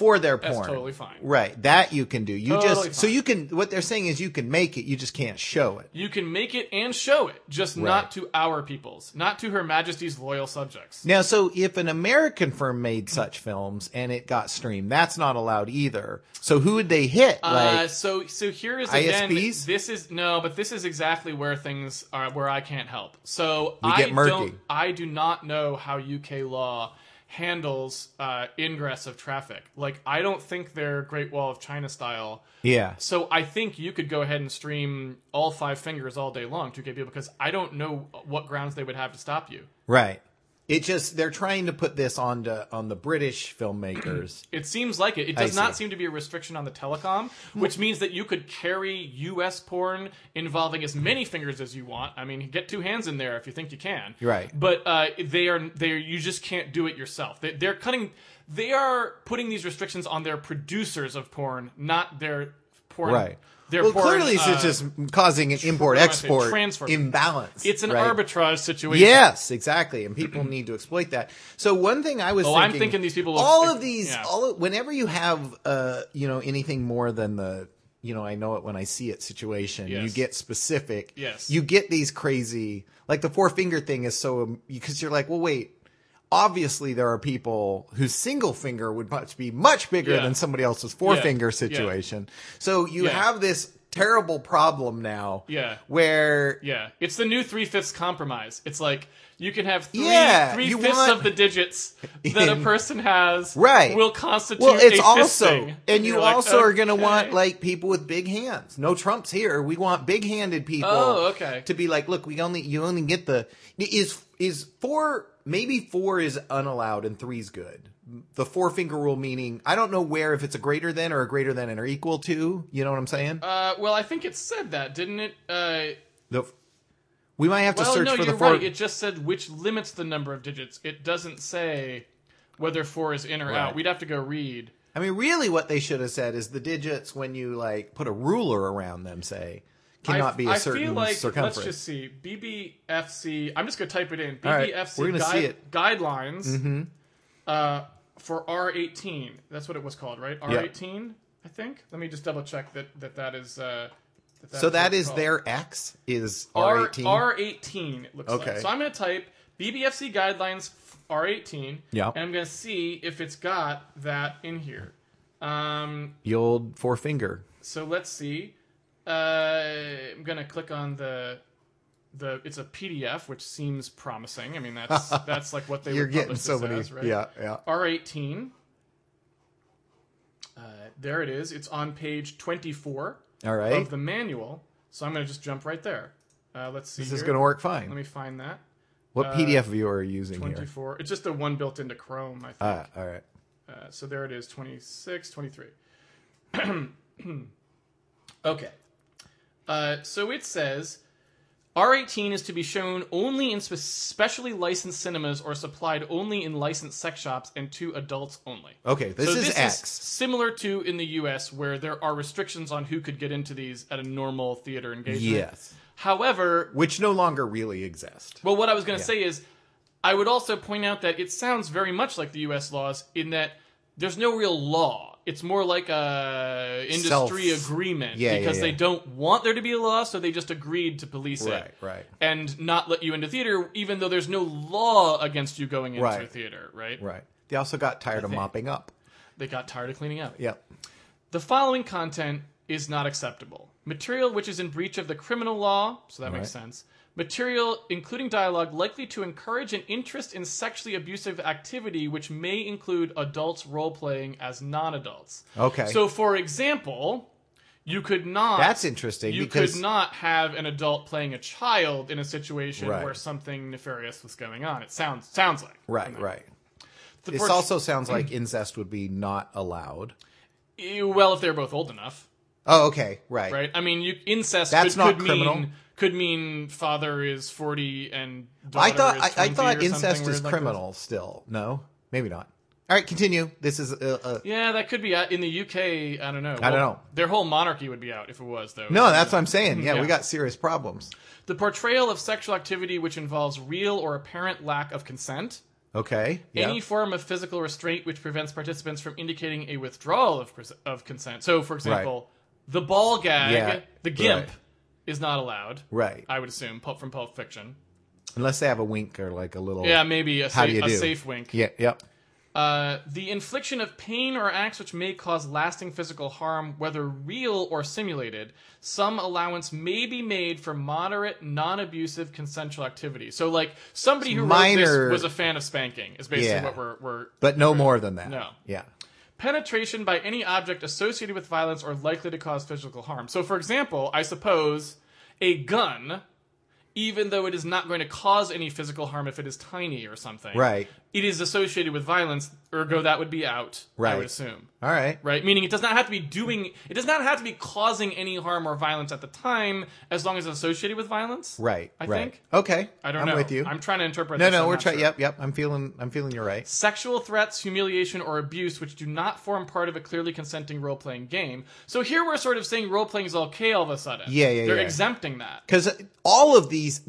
For their porn. That's totally fine. Right, that you can do. You Totally just so you can. What they're saying is you can make it, you just can't show it. You can make it and show it, just Right. not to our peoples, not to Her Majesty's loyal subjects. Now, so if an American firm made such films and it got streamed, that's not allowed either. So who would they hit? Uh, so so here is again ISPs? this is no but this is exactly where things are where I can't help. So We I get murky. don't I do not know how UK law handles uh, ingress of traffic. Like I don't think they're Great Wall of China style. yeah, So I think you could go ahead and stream all five fingers all day long to people because I don't know what grounds they would have to stop you. right. It just they're trying to put this on to, on the British filmmakers. It seems like it. It I does not see. seem to be a restriction on the telecom, which means that you could carry U.S. porn involving as many fingers as you want. I mean, get two hands in there if you think you can. Right. But uh, they are they are, you just can't do it yourself. They, they're cutting. They are putting these restrictions on their producers of porn, not their porn. Right. Their well, clearly uh, it's just causing an import I wanna say export imbalance. It's an right? arbitrage situation. Yes, exactly, and people need to exploit that. So one thing I was Oh, thinking, I'm thinking these people will- all of these, yeah. all whenever you have, uh, you know, anything more than the, you know, I know it when I see it situation. You get specific. Yes. You get these crazy, like the four finger thing is so because you're like, well, wait. Obviously, there are people whose single finger would much be much bigger Yeah. than somebody else's four Yeah. finger Yeah. situation. So you have this terrible problem now. Yeah. Where Yeah, it's the new three fifths compromise. It's like you can have three yeah, three fifths want- of the digits that a person has Right. will constitute Well, it's a also, fisting. and you like, also are going to okay. want like people with big hands. No Trumps here. We want big-handed people. Oh, okay. To be like, look, we only you only get the is is four maybe four is unallowed and three's good. The four finger rule meaning I don't know where if it's a greater than or a greater than and or equal to. You know what I'm saying? Uh, well, I think it said that, didn't it? Uh, The, we might have to well, search no, for you're the four. right. It just said which limits the number of digits. It doesn't say whether four is in or Right. out. We'd have to go read. I mean, really, what they should have said is the digits when you like put a ruler around them, say, cannot I, be a I certain feel like circumference. let's just see BBFC. I'm just gonna type it in. Right, BBFC see it. guidelines Mm-hmm. uh, for R18. That's what it was called, right? R18, I think. Let me just double check that that that is. Uh, that so is that is called. their X is R R18. R18. It looks Okay. like. So I'm gonna type BBFC guidelines R18. Yeah. And I'm gonna see if it's got that in here. Um, the old four finger. so let's see. Uh, I'm gonna click on the the. It's a PDF, which seems promising. I mean, that's that's like what they You're would getting so many. as, right? Yeah, yeah. R18. Uh, there it is. It's on page 24 All right. of the manual. So I'm gonna just jump right there. Uh, let's see. this is here. going to work fine. Let me find that. What uh, PDF viewer are you using here? 24. It's just the one built into Chrome, I think. Ah, all right. Uh, so there it is 26, 23. okay. Uh, so it says R18 is to be shown only in specially licensed cinemas or supplied only in licensed sex shops and to adults only. Okay, this so is this X. is similar to in the US where there are restrictions on who could get into these at a normal theater engagement. yes. However, Which no longer really exist. well, what I was going to say is, I would also point out that it sounds very much like the U.S. laws in that there's no real law. It's more like a industry Self- agreement Yeah, yeah, because they don't want there to be a law, so they just agreed to police Right, it right. and not let you into theater, even though there's no law against you going into Right. theater. Right? Right. They also got tired of mopping up. They got tired of cleaning up. Yep. The following content is not acceptable. Material which is in breach of the criminal law, so that makes sense. Material including dialogue likely to encourage an interest in sexually abusive activity which may include adults role playing as non adults. Okay. So, for example, you could not. That's interesting You because could not have an adult playing a child in a situation Right. where something nefarious was going on. It sounds sounds like right, right. The This port- also sounds like incest would be not allowed. well if they're both old enough. Oh, okay, right. right? I mean, you, incest That's could, not could criminal. mean could mean father is forty and daughter I thought is I, I thought incest is weird like criminal still. No, maybe not. All right, continue. This is uh, uh. Yeah, that could be out in the UK. I don't know. I don't know. Their whole monarchy would be out if it was though. no. That's what I'm saying. Yeah, Yeah. we got serious problems. the portrayal of sexual activity which involves real or apparent lack of consent. Okay. Yeah. Any form of physical restraint which prevents participants from indicating a withdrawal of, of consent. So, for example, the ball gag, Yeah, the gimp, right. Is not allowed. right. I would assume pulp from Pulp Fiction. Unless they have a wink or like a little. Yeah, maybe a, How sa- do you a safe wink. Yeah. Yep. Uh, the infliction of pain or acts which may cause lasting physical harm, whether real or simulated, some allowance may be made for moderate, non-abusive consensual activity. So, like somebody who wrote this was a fan of spanking, is basically Yeah. what we're, we're But no more than that. No. Yeah. Penetration by any object associated with violence or likely to cause physical harm. So, for example, I suppose a gun, even though it is not going to cause any physical harm if it is tiny or something, Right. It is associated with violence, ergo that would be out. Right. I would assume. All right. Right, meaning it does not have to be doing. It does not have to be causing any harm or violence at the time, as long as it's associated with violence. Right. I right. think. Okay. I don't know. I'm know. with you. I'm trying to interpret. no, this, no, I'm we're trying. sure. Yep, yep. I'm feeling. I'm feeling you're right. Sexual threats, humiliation, or abuse which do not form part of a clearly consenting role playing game. So here we're sort of saying role playing is okay all of a sudden. Yeah, yeah, They're yeah. exempting that. because all of these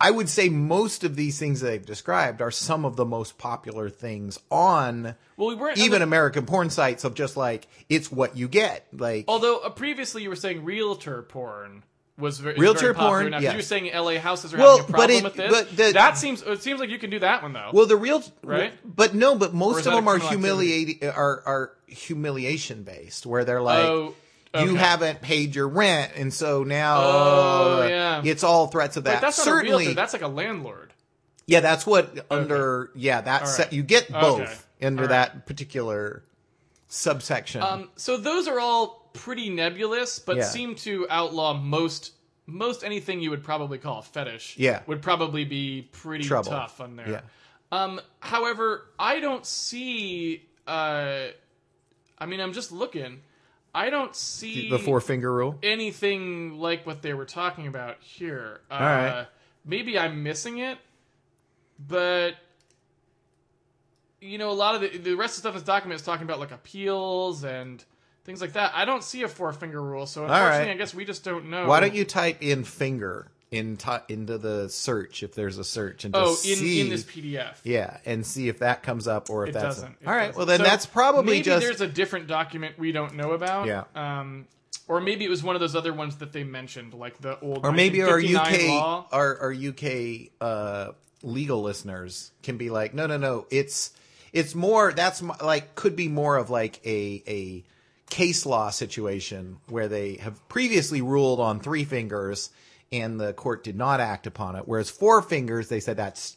i would say most of these things that they've described are some of the most popular things on Well, we weren't even american porn sites of just like it's what you get like Although uh, previously you were saying realtor porn was very Realtor very porn, now. yes. You were saying LA houses are Well, having a but it- with this. but the- that seems it seems like you can do that one though. well the real Right? but no but most of them are humiliating are are humiliation based where they're like oh, you haven't paid your rent and so now Oh, uh, yeah. it's all threats of that But that's certainly realtor. That's like a landlord. yeah that's what under yeah that's All right. you get both Okay. under All right. that particular subsection Um, so those are all pretty nebulous, but Yeah. seem to outlaw most most anything you would probably call a fetish Yeah. would probably be pretty Trouble. tough on there. Yeah. Um, however, I don't see. Uh, I mean, I'm just looking. I don't see The four finger rule. anything like what they were talking about here. Uh, right. Maybe I'm missing it, but you know, a lot of the the rest of the stuff in this document is talking about like appeals and things like that. I don't see a four finger rule, so unfortunately, right. I guess we just don't know. Why don't you type in finger in into the search if there's a search and Oh, in see, in this PDF. yeah, and see if that comes up or if It that's doesn't. It all right. doesn't. Well, then So that's probably maybe just there's a different document we don't know about. Yeah. Um, or maybe it was one of those other ones that they mentioned, like the old. or maybe our UK law. our our UK uh, legal listeners can be like, no, no, no, it's it's more that's like could be more of like a a case law situation where they have previously ruled on three fingers and the court did not act upon it, whereas four fingers they said that's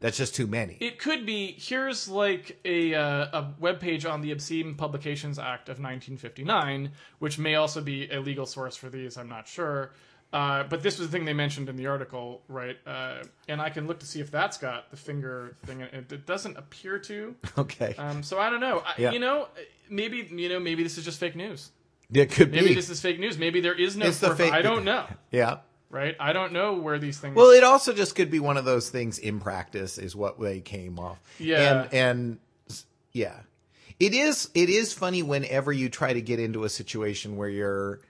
that's just too many. It could be. Here's like a uh, a web page on the Obscene Publications Act of 1959, which may also be a legal source for these. I'm not sure. Uh, but this was the thing they mentioned in the article, right? Uh, and I can look to see if that's got the finger thing. It, it doesn't appear to. okay, Um, so I don't know. I, Yeah. You know, maybe you know maybe this is just fake news. it could Maybe be. this is fake news. Maybe there is no. It's the fake- I don't know. yeah. Right? I don't know where these things. Well, it also just could be one of those things in practice is what they came off. Yeah. And and yeah. It is it is funny whenever you try to get into a situation where you're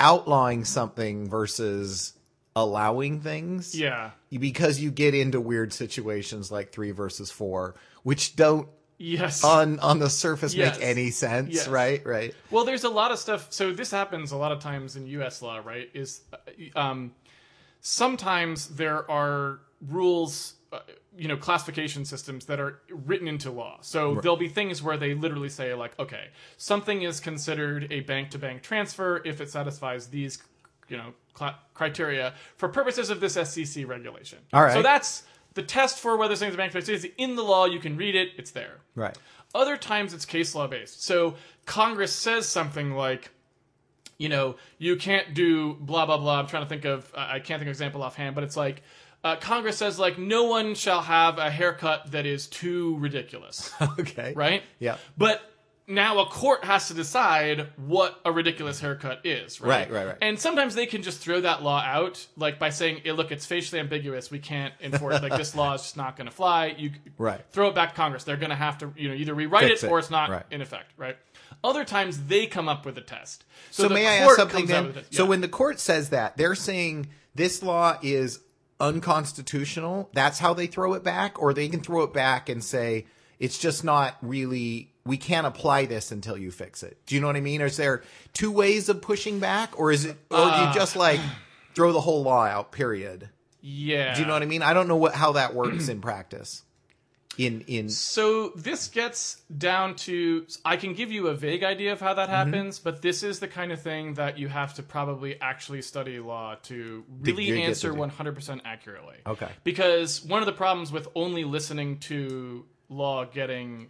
outlawing something versus allowing things. yeah. Because you get into weird situations like 3 versus 4 which don't Yes. on on the surface Yes. make any sense, Yes. right? Right. Well, there's a lot of stuff. So this happens a lot of times in U.S. law, right? Is uh, um, sometimes there are rules, uh, you know, classification systems that are written into law. So there'll be things where they literally say, like, okay, something is considered a bank-to-bank transfer if it satisfies these, you know, cl- criteria for purposes of this SEC regulation. All right. So that's the test for whether something's a bank-to-bank is in the law. You can read it. It's there. Right. Other times it's case law based. So Congress says something like, you know, you can't do blah blah blah. I'm trying to think of I I can't think of an example offhand, but it's like uh, Congress says like no one shall have a haircut that is too ridiculous, Okay. right? Yeah. But now a court has to decide what a ridiculous haircut is, right? Right, right, right. And sometimes they can just throw that law out, like by saying, "Eh, "Look, it's facially ambiguous. We can't enforce. like this law is just not going to fly." You Right. throw it back to Congress. They're going to have to, you know, either rewrite it, it. or it's not Right. in effect, right? Other times they come up with a test. So, the may I ask something then? test. So when the court says that, they're saying this law is unconstitutional. That's how they throw it back, or they can throw it back and say it's just not really. We can't apply this until you fix it. Do you know what I mean? Is there two ways of pushing back, or is it, or do Uh, you just like throw the whole law out? Period. yeah, Do you know what I mean? I don't know what how that works in practice. In in So this gets down to I can give you a vague idea of how that Mm-hmm. happens, but this is the kind of thing that you have to probably actually study law to really you answer 100% accurately. Okay. Because one of the problems with only listening to law getting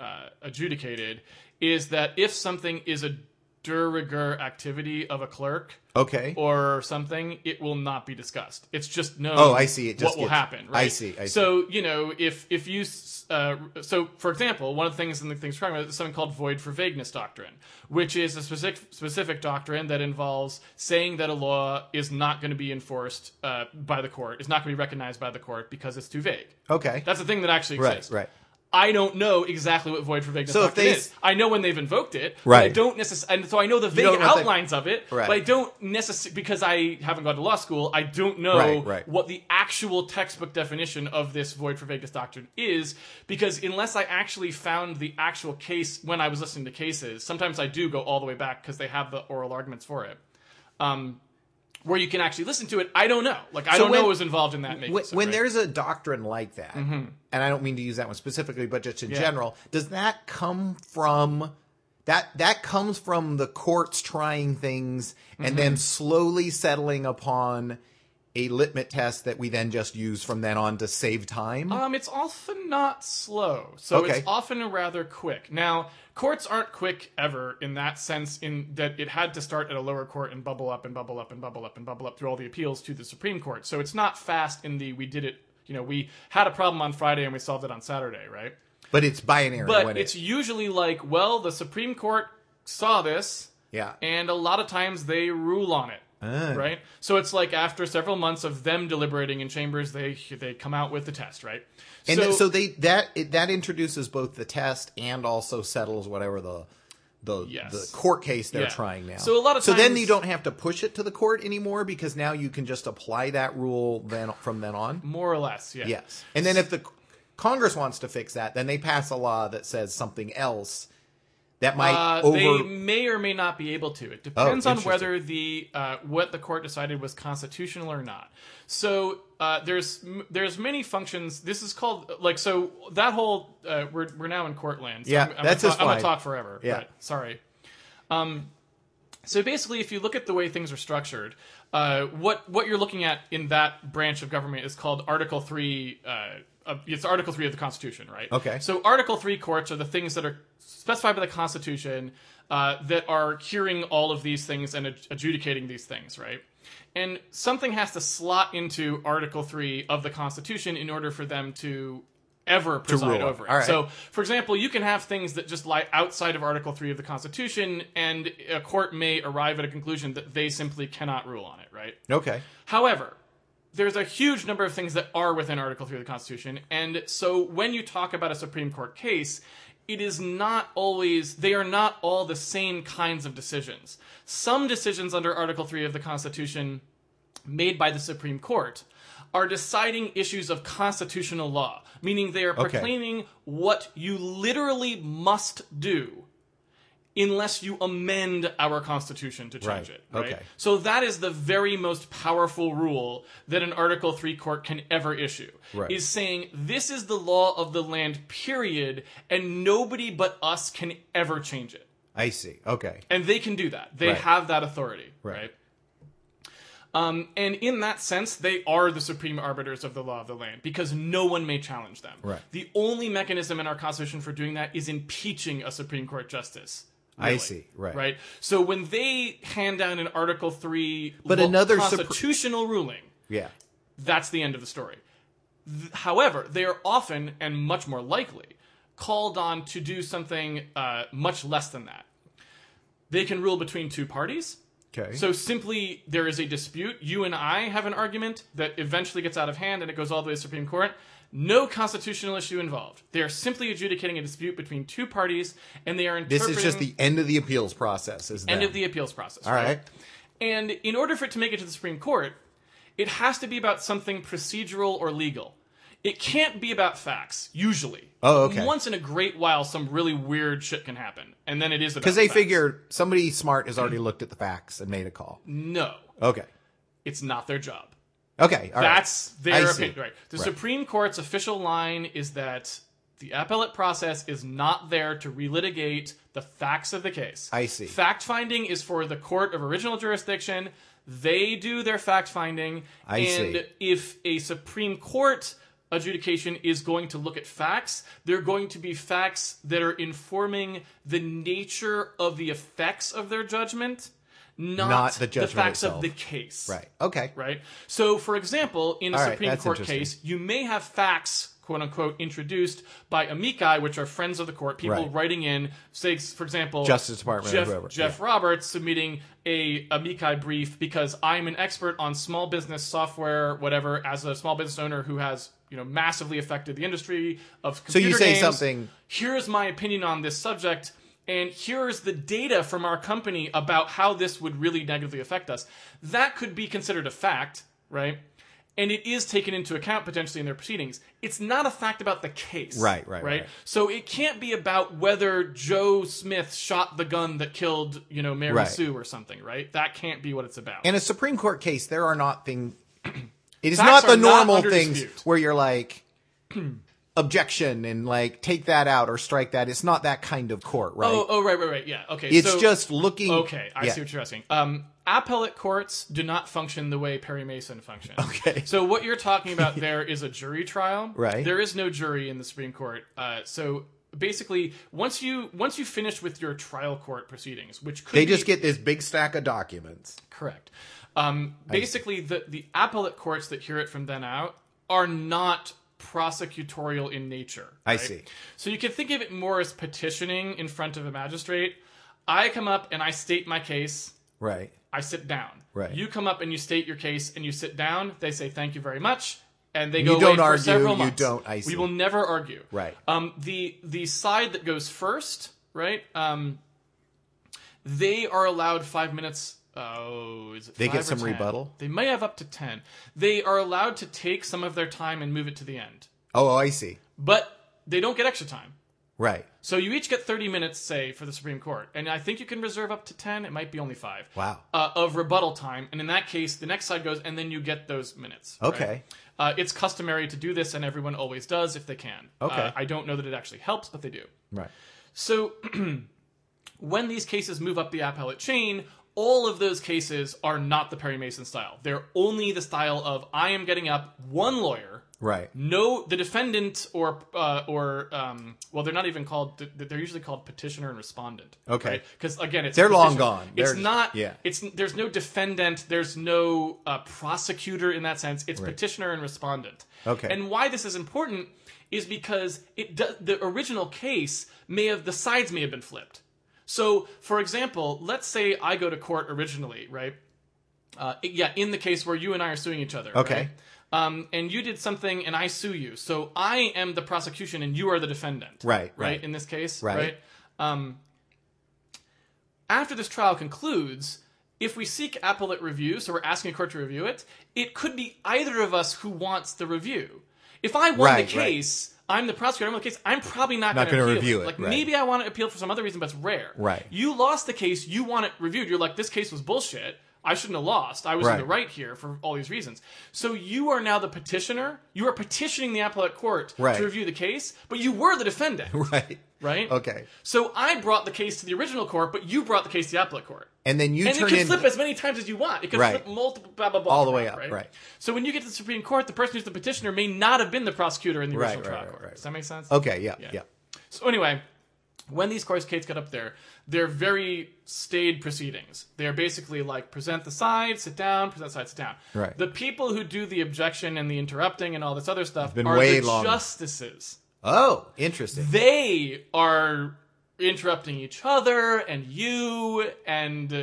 uh, adjudicated is that if something is a de rigueur activity of a clerk okay. or something, it will not be discussed. It's just known. Oh, I see. It just what will gets- happen. I Right? see, I see. So you know, if if you uh, so for example, one of the things in the things we're talking about is something called void for vagueness doctrine, which is a specific specific doctrine that involves saying that a law is not going to be enforced uh, by the court, is not going to be recognized by the court because it's too vague. Okay. That's the thing that actually right. exists. Right. I don't know exactly what void for vagueness So doctrine they is. I know when they've invoked it. But I Right. don't necessarily, and so I know the vague if they- outlines of it. Right. But I don't necessarily because I haven't gone to law school. I don't know Right, right. what the actual textbook definition of this void for vagueness doctrine is. Because unless I actually found the actual case when I was listening to cases, sometimes I do go all the way back because they have the oral arguments for it. Um, where you can actually listen to it, I don't know. Like I So don't know when- what was involved in that making. when, it, when right? there's a doctrine like that, and I don't mean to use that one specifically, but just in Yeah. general, does that come from that that comes from the courts trying things and Mm-hmm. then slowly settling upon a litmus test that we then just use from then on to save time? Um, it's often not slow, so Okay. it's often rather quick. Now, courts aren't quick ever in that sense, in that it had to start at a lower court and bubble up and bubble up and bubble up and bubble up through all the appeals to the Supreme Court. So it's not fast in the we did it. You know, we had a problem on Friday and we solved it on Saturday, right? but it's binary. But when it's it, usually like, well, the Supreme Court saw this, yeah. and a lot of times they rule on it. Right, so it's like after several months of them deliberating in chambers, they they come out with the test, right? And so, so they that it, that introduces both the test and also settles whatever the the Yes. the court case they're Yeah. trying now. So a lot of so then you don't have to push it to the court anymore because now you can just apply that rule then from then on. more or less, yeah. Yes, and then if the Congress wants to fix that, then they pass a law that says something else that might Uh, over. They may or may not be able to. It depends on whether the uh, what the court decided was constitutional or not. So uh, there's there's many functions. This is called like so that whole uh, we're we're now in Courtland. So Yeah, I'm, I'm that's gonna, ta- I'm gonna talk forever. Yeah. but sorry. Um, so basically, if you look at the way things are structured, uh, what what you're looking at in that branch of government is called Article Three. Uh, it's Article Three of the Constitution, right? Okay. So Article Three courts are the things that are specified by the Constitution uh, that are hearing all of these things and ad- adjudicating these things, right? And something has to slot into Article Three of the Constitution in order for them to ever preside rule. over it. Right. So, for example, you can have things that just lie outside of Article 3 of the Constitution, and a court may arrive at a conclusion that they simply cannot rule on it, right? okay, However, there's a huge number of things that are within Article 3 of the Constitution, and so when you talk about a Supreme Court case, it is not always, they are not all the same kinds of decisions. Some decisions under Article 3 of the Constitution made by the Supreme Court are deciding issues of constitutional law, meaning they are Okay. proclaiming what you literally must do unless you amend our constitution to change Right. it. Right? Okay. So that is the very most powerful rule that an Article 3 court can ever issue. Right. Is saying this is the law of the land period and nobody but us can ever change it. I see. Okay, And they can do that. They Right. have that authority, Right. right? Um, and in that sense, they are the supreme arbiters of the law of the land because no one may challenge them. Right. The only mechanism in our Constitution for doing that is impeaching a Supreme Court justice. I see. Right. Right. So when they hand down an Article Three, But lo- another constitutional ruling, yeah. that's the end of the story. Th- however, they are often and much more likely called on to do something uh, much less than that. They can rule between two parties. Okay. So simply, there is a dispute. You and I have an argument that eventually gets out of hand and it goes all the way to the Supreme Court. No constitutional issue involved. They are simply adjudicating a dispute between two parties, and they are interpreting. this is just the end of the appeals process. Is end then. of the appeals process. All right. And in order for it to make it to the Supreme Court, it has to be about something procedural or legal. It can't be about facts, usually. Oh, okay. Once in a great while, some really weird shit can happen. And then it is about Because they facts. figure somebody smart has already looked at the facts and made a call. No, Okay. it's not their job. Okay. all right. That's I their see. opinion. Right. The Right. Supreme Court's official line is that the appellate process is not there to relitigate the facts of the case. I see. Fact finding is for the court of original jurisdiction. They do their fact finding. I and see. if a Supreme Court adjudication is going to look at facts, they're going to be facts that are informing the nature of the effects of their judgment, not, Not the judgment facts itself. of the case Right. Okay. right? So, for example, in a All right, Supreme that's Court case, you may have facts, quote unquote, introduced by amici, which are friends of the court, people Right. writing in, say, for example, Justice Department or Jeff, Jeff Roberts submitting a amici brief because I'm an expert on small business software, whatever, as a small business owner who has you know massively affected the industry of computer So you say games. something- Here's my opinion on this subject. And here's the data from our company about how this would really negatively affect us. That could be considered a fact, right? And it is taken into account potentially in their proceedings. It's not a fact about the case. Right, right, right. So it can't be about whether Joe Smith shot the gun that killed, you know, Mary Right. Sue or something, right? That can't be what it's about. In a Supreme Court case, there are not things. It is Facts not the are not normal things dispute. where you're like, objection and like take that out or strike that. It's not that kind of court, right? Oh, oh, right, right, right. Yeah. Okay. it's so- just looking. Okay, I yeah. see what you're asking. Um, appellate courts do not function the way Perry Mason functions. Okay. So what you're talking about there is a jury trial. Right. There is no jury in the Supreme Court. Uh, so basically, once you once you finish with your trial court proceedings, which could They be- just get this big stack of documents. correct. Um, basically, the the appellate courts that hear it from then out are not prosecutorial in nature. I see. So you can think of it more as petitioning in front of a magistrate. I come up and I state my case. Right. I sit down. Right. You come up and you state your case and you sit down. They say thank you very much, and they You go away don't for argue, several you don't- I see. We will never argue. Right. Um, the the side that goes first, right? Um, they are allowed five minutes. Oh, is it They get some 10? rebuttal? They may have up to ten. They are allowed to take some of their time and move it to the end, Oh, I see. but they don't get extra time. Right. So you each get 30 minutes, say, for the Supreme Court. And I think you can reserve up to 10. It might be only five. Wow. Uh, of rebuttal time. And in that case, the next side goes, and then you get those minutes. right? Okay. Uh, it's customary to do this, and everyone always does if they can. Okay. Uh, I don't know that it actually helps, but they do. Right. So when these cases move up the appellate chain, all of those cases are not the Perry Mason style. They're only the style of I am getting up one lawyer Right. no the defendant or uh, or um, well they're not even called they're usually called petitioner and respondent Okay. because again it's They're long gone. it's They're- not yeah. it's there's no defendant there's no uh, prosecutor in that sense it's Right. petitioner and respondent Okay. and why this is important is because it does the original case may have the sides may have been flipped so for example let's say I go to court originally right uh, yeah, in the case where you and I are suing each other. Okay. right? Um, and you did something and I sue you. So I am the prosecution and you are the defendant. Right, Right. right. In this case. Right. Um, after this trial concludes, if we seek appellate review, so we're asking a court to review it, it could be either of us who wants the review. If I won Right, the right. case, I'm the prosecutor. I'm the case. I'm probably not, Not going to review it, Like right. maybe I want to appeal for some other reason, but it's rare. Right. You lost the case. You want it reviewed. You're like, this case was bullshit. I shouldn't have lost. I was in the right here for all these reasons. So you are now the petitioner. You are petitioning the appellate court Right. to review the case, but you were the defendant, Right. Right? Okay. So I brought the case to the original court, but you brought the case to the appellate court. And then you And it can in. flip as many times as you want. It can Right. flip multiple, blah, blah, blah. All the way up, right. So when you get to the Supreme Court, the person who's the petitioner may not have been the prosecutor in the Right, original right, trial right, court. right. Does that make sense? okay. Yeah. Yeah. So anyway, when these court cases get up there, they're very staid proceedings. They're basically like present the side, sit down, present the side, sit down. Right. The people who do the objection and the interrupting and all this other stuff been are way the long. justices. Oh, interesting. They are interrupting each other and you and uh,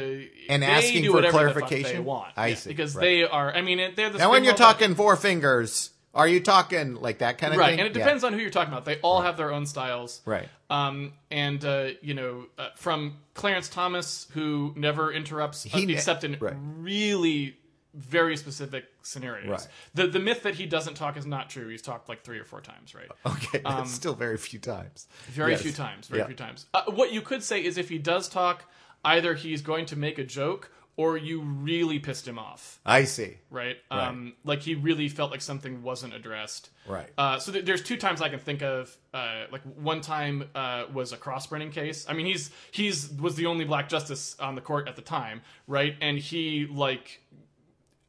And they asking for whatever the clarification? they want. I Yeah, see, because right. they are. I mean, they're the Now, when you're talking four fingers, are you talking like that kind of right, thing? and it Yeah. depends on who you're talking about. They all have their own styles. Right. Um, and uh, you know, uh, from Clarence Thomas, who never interrupts uh, He except in right. really very specific scenarios. Right. The the myth that he doesn't talk is not true. He's talked like three or four times, right? Okay. That's still very few times. Um, Very Yes. few times. Very Yeah. few times. Uh, what you could say is if he does talk, either he's going to make a joke or you really pissed him off, I see. right? Um, like he really felt like something wasn't addressed. Right. Uh, so th- there's two times I can think of. Uh, like one time uh, was a cross-burning case. I mean, he's he's was the only black justice on the court at the time, right? And he like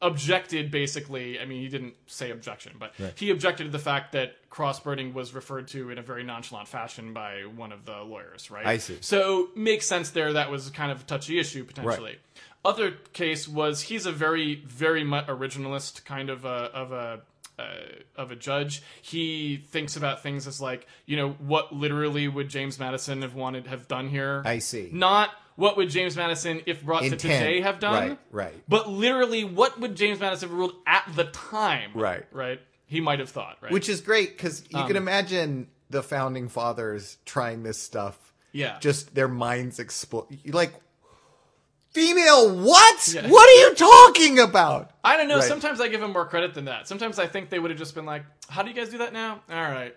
objected basically. I mean, he didn't say objection, but he objected to the fact that cross-burning was referred to in a very nonchalant fashion by one of the lawyers, right? I see. So makes sense there. That was kind of a touchy issue potentially. Other case was he's a very very much originalist kind of a of a uh, of a judge. He thinks about things as like you know what literally would James Madison have wanted have done here. I see. Not what would James Madison, if brought to today, have done. Right, right. But literally, what would James Madison have ruled at the time? Right. Right. He might have thought. Right. Which is great because you Um, can imagine the founding fathers trying this stuff. yeah. Just their minds explode. Like, female, what? Yeah. What are you talking about? I don't know. Right. Sometimes I give him more credit than that. Sometimes I think they would have just been like, "How do you guys do that now?" All right.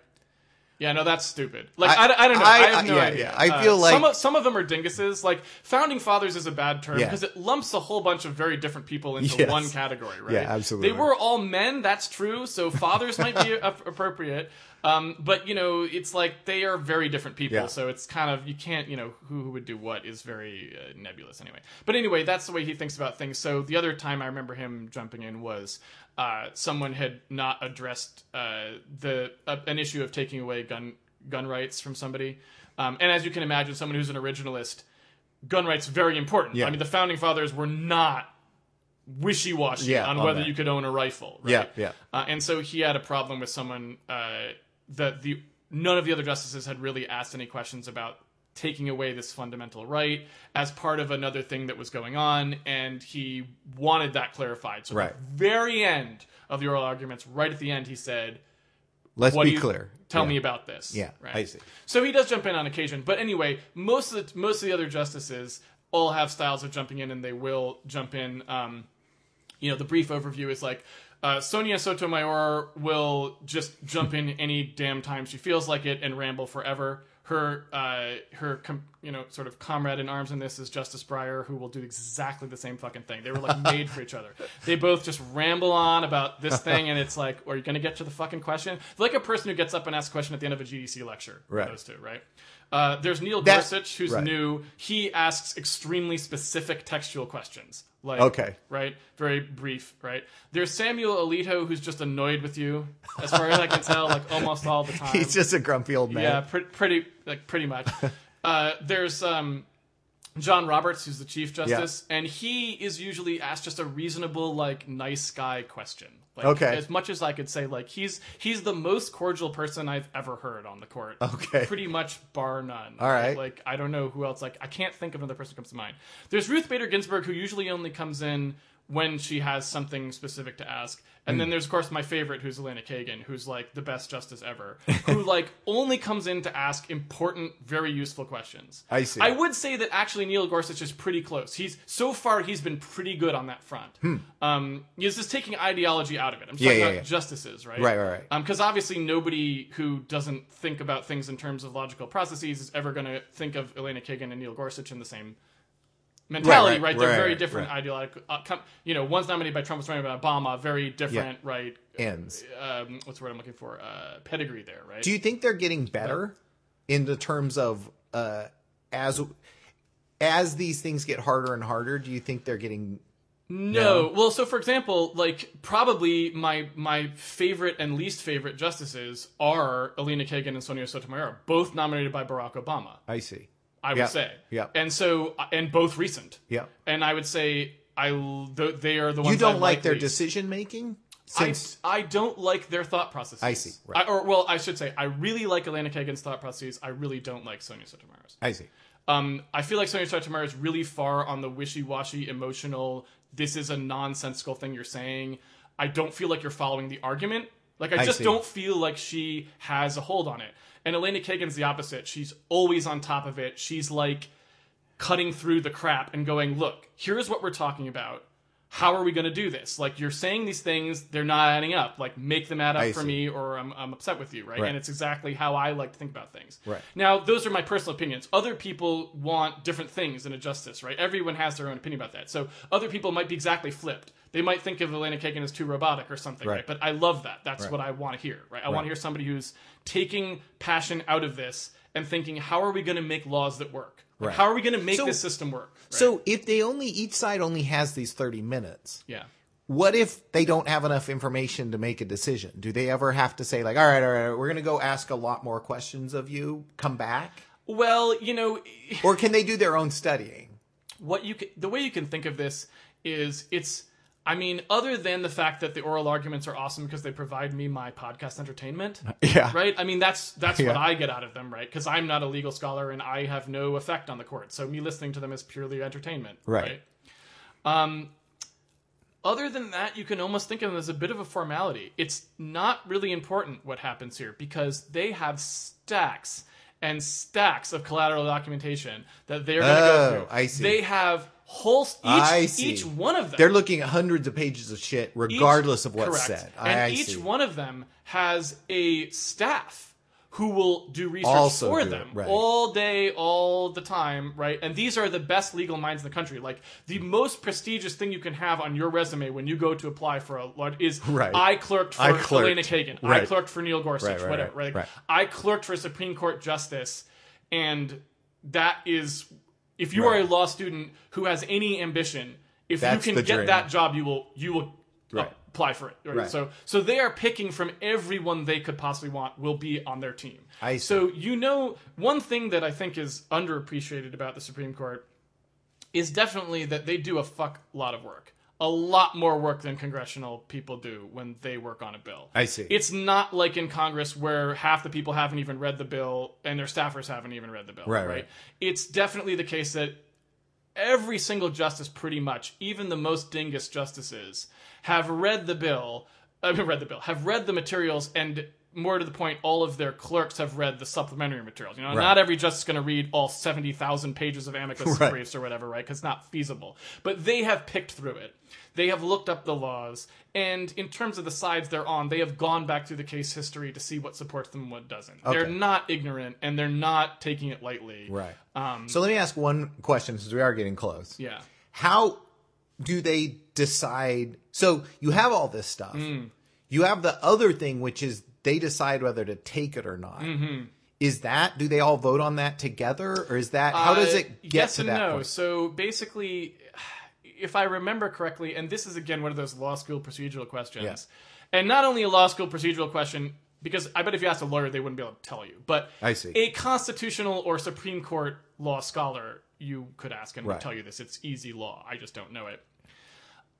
Yeah, no, that's stupid. Like, I, I- I, don't know. I, I- have no yeah, idea. yeah. I uh, feel like- some of, some of them are dinguses. Like, founding fathers is a bad term Yeah. because it lumps a whole bunch of very different people into Yes. one category, right? Yeah, absolutely. They were all men. That's true. So fathers might be a- appropriate. Um, but you know, it's like they are very different people, Yeah. so it's kind of you can't you know who, who would do what is very uh, nebulous anyway. But anyway, that's the way he thinks about things. So the other time I remember him jumping in was uh, someone had not addressed uh, the uh, an issue of taking away gun gun rights from somebody, um, and as you can imagine, someone who's an originalist, gun rights very important. Yeah. I mean, the founding fathers were not wishy-washy Yeah, on on whether that. you could own a rifle. Right? Yeah, yeah. Uh, and so he had a problem with someone uh, that the none of the other justices had really asked any questions about taking away this fundamental right as part of another thing that was going on, and he wanted that clarified. So Right. at the very end of the oral arguments, right at the end, he said, Let's "What be clear. Tell Yeah. me about this." Yeah, right. I see. So he does jump in on occasion, but anyway, most of the most of the other justices all have styles of jumping in, and they will jump in. Um, you know, the brief overview is like uh, Sonia Sotomayor will just jump in any damn time she feels like it and ramble forever. Her, uh, her, com- you know, sort of comrade in arms in this is Justice Breyer, who will do exactly the same fucking thing. They were like made for each other. They both just ramble on about this thing, and it's like, are you going to get to the fucking question? Like a person who gets up and asks a question at the end of a GDC lecture. Right. Those two, right? Uh, there's Neil That- Gorsuch, who's right. new. He asks extremely specific textual questions. Like, Okay. right? Very brief, right? There's Samuel Alito, who's just annoyed with you, as far as I can tell, like almost all the time. He's just a grumpy old man. yeah, pre- pretty, like pretty much. uh, there's um, John Roberts, who's the Chief Justice, and he is usually asked just a reasonable, like, nice guy question. Like, Okay. As much as I could say, like, he's he's the most cordial person I've ever heard on the court. Okay. Pretty much bar none. All right. Like, I don't know who else. Like, I can't think of another person who comes to mind. There's Ruth Bader Ginsburg, who usually only comes in when she has something specific to ask. And Hmm. then there's, of course, my favorite, who's Elena Kagan, who's like the best justice ever, who like only comes in to ask important, very useful questions. I see. I would say that actually Neil Gorsuch is pretty close. He's so far he's been pretty good on that front. Um, he's just taking ideology out of it. I'm just Hmm. Yeah, talking yeah, about yeah. justices, right? Right, right, right. Because obviously nobody who doesn't think about things in terms of logical processes is ever going to think of Elena Kagan and Neil Gorsuch in the same mentality, Right, right? right, They're right, very different ideological. Uh, com- you know, one's nominated by Trump, one's nominated by Obama. Very different, right? Ends. Um, what's the word I'm looking for? Uh, pedigree there, right? Do you think they're getting better in the terms of uh, as as these things get harder and harder? Do you think they're getting No. Well, so for example, like probably my my favorite and least favorite justices are Elena Kagan and Sonia Sotomayor, both nominated by Barack Obama. I see. I would Yeah. say. Yeah. And so and both recent. Yeah. And I would say I they are the ones You don't I like their decision making? I, Since I don't like their thought processes. I see, right. I, or well, I should say I really like Elena Kagan's thought processes. I really don't like Sonia Sotomayor's. I see. Um, I feel like Sonia Sotomayor is really far on the wishy-washy, emotional. This is a nonsensical thing you're saying. I don't feel like you're following the argument. Like I I just see. don't feel like she has a hold on it. And Elena Kagan's the opposite. She's always on top of it. She's like cutting through the crap and going, "Look, here's what we're talking about. How are we going to do this? Like you're saying these things, they're not adding up. Like make them add up I for see. me, or I'm, I'm upset with you, right? Right. And it's exactly how I like to think about things. Right. Now, those are my personal opinions. Other people want different things in a justice, right? Everyone has their own opinion about that. So other people might be exactly flipped. They might think of Elena Kagan as too robotic or something, right? Right. But I love that. That's Right. what I want to hear, right? I want to hear somebody who's taking passion out of this and thinking, how are we going to make laws that work? Like, Right. How are we going to make So- this system work? right? So if they only each side only has these 30 minutes, yeah. what if they don't have enough information to make a decision? Do they ever have to say like, "All right, all right, we're going to go ask a lot more questions of you, come back?" Well, you know, Or can they do their own studying? what you can, the way you can think of this is it's I mean, other than the fact that the oral arguments are awesome because they provide me my podcast entertainment, Yeah. right? I mean, that's that's what I get out of them, right? Because I'm not a legal scholar and I have no effect on the court, so me listening to them is purely entertainment, Right. right? Um, other than that, you can almost think of them as a bit of a formality. It's not really important what happens here because they have stacks and stacks of collateral documentation that they're going to Oh, go through. I see. They have whole each I see. each one of them. They're looking at hundreds of pages of shit, regardless of what's Correct. said. And I, I each see. one of them has a staff who will do research Also for do them right. all day, all the time, right? And these are the best legal minds in the country. Like the most prestigious thing you can have on your resume when you go to apply for a large is Right. I clerked for I clerked. Elena Kagan. I clerked for Neil Gorsuch, Right, right, whatever. right, Right, right. I clerked for a Supreme Court justice, and that is if you Right. are a law student who has any ambition, if That's you can get dream. that job, you will you will Right. Apply for it. Right? Right. So so they are picking from everyone they could possibly want will be on their team. I see. So you know one thing that I think is underappreciated about the Supreme Court is definitely that they do a fuck lot of work. A lot more work than congressional people do when they work on a bill. I see. It's not like in Congress where half the people haven't even read the bill and their staffers haven't even read the bill. Right, right. It's definitely the case that every single justice, pretty much, even the most dingus justices, have read the bill. Mean, read the bill, have read the materials, and more to the point, all of their clerks have read the supplementary materials. You know, Right. not every justice is going to read all seventy thousand pages of amicus Right. briefs or whatever, right? Because it's not feasible. But they have picked through it. They have looked up the laws, and in terms of the sides they're on, they have gone back through the case history to see what supports them and what doesn't. They're not ignorant, and they're not taking it lightly. Right. Um, so let me ask one question since we are getting close. yeah. How do they decide? So you have all this stuff. Mm. You have the other thing, which is they decide whether to take it or not. Mm-hmm. Is that do they all vote on that together, or is that how does Uh, it get yes to and that no. point? So basically, if I remember correctly, and this is again one of those law school procedural questions, Yeah. and not only a law school procedural question, because I bet if you asked a lawyer, they wouldn't be able to tell you, but I see. a constitutional or Supreme Court law scholar, you could ask and Right. would tell you this. It's easy law. I just don't know it.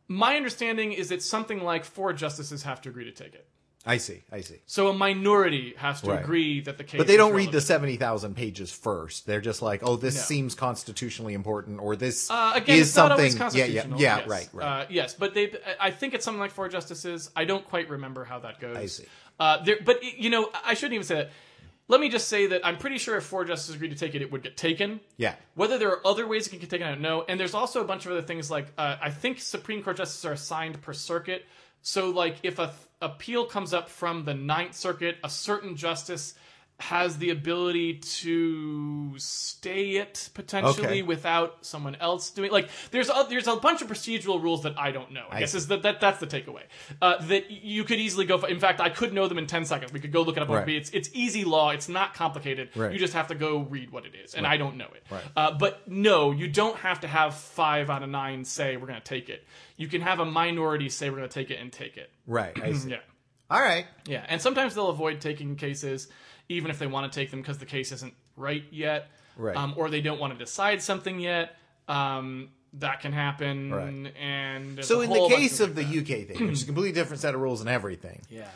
My understanding is that something like four justices have to agree to take it. I see. I see. So a minority has to Right. agree that the case. But they don't read the relevant. seventy thousand pages first. They're just like, oh, this No. seems constitutionally important, or this Uh, again, is it's not something. yeah, yeah, yeah, yes. right, right. Uh, yes, but they. I think it's something like four justices. I don't quite remember how that goes. I see. Uh, there, but you know, I shouldn't even say that. Let me just say that I'm pretty sure if four justices agreed to take it, it would get taken. yeah, Whether there are other ways it can get taken, I don't know. And there's also a bunch of other things like uh, I think Supreme Court justices are assigned per circuit. So like if a th- appeal comes up from the Ninth Circuit, a certain justice has the ability to stay it potentially Okay. without someone else doing like there's a, there's a bunch of procedural rules that I don't know. I, guess see. is that, that that's the takeaway. Uh, that you could easily go. For, in fact, I could know them in ten seconds. We could go look it up on Right. It's it's easy law. It's not complicated. Right. You just have to go read what it is, and I don't know it. Right. Uh, but no, you don't have to have five out of nine say we're going to take it. You can have a minority say we're going to take it and take it. right. I see. Yeah. All right. Yeah, and sometimes they'll avoid taking cases, even if they want to take them because the case isn't right yet, Right. Um, or they don't want to decide something yet. Um, that can happen, Right. and So in the case things of the like that. UK thing, which is a completely different set of rules and everything, yeah,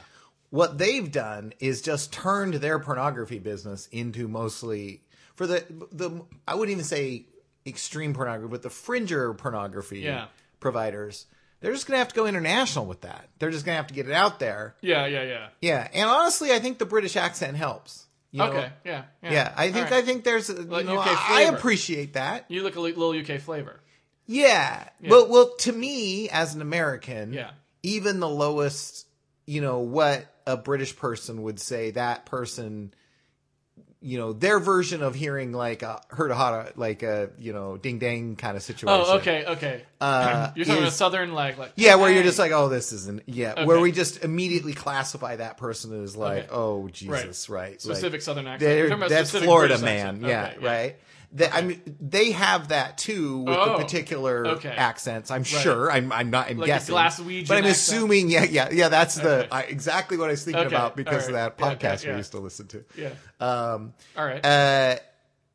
what they've done is just turned their pornography business into mostly for the the I wouldn't even say extreme pornography, but the fringer pornography Yeah. providers. They're just gonna have to go international with that. They're just gonna have to get it out there. yeah, yeah, yeah. Yeah, and honestly, I think the British accent helps. You know? okay, yeah, yeah. Yeah, I think right. I think there's you know, I flavor. appreciate that. you look a little UK flavor. Yeah. Well, well, to me as an American, Yeah. even the lowest, you know, what a British person would say that person, you know, their version of hearing like a heard a hot like a you know ding dang kind of situation. Oh, okay, okay. Uh, You're talking about is- southern like like Yeah, where you're just like, oh, this isn't. Yeah, where we just immediately classify that person as like, Okay. oh, Jesus, right? Like, specific southern accent. they're- about that's specific Florida man, yeah, Okay, right. They, I mean, they have that too with Oh, the particular okay. accents. I'm sure. I'm, I'm not. I'm Like a guessing. Glaswegian but I'm accent? assuming. Yeah, yeah, yeah. That's the I, exactly what I was thinking Okay, about because right. of that podcast yeah. we used to listen to. Yeah. Um, All right. uh,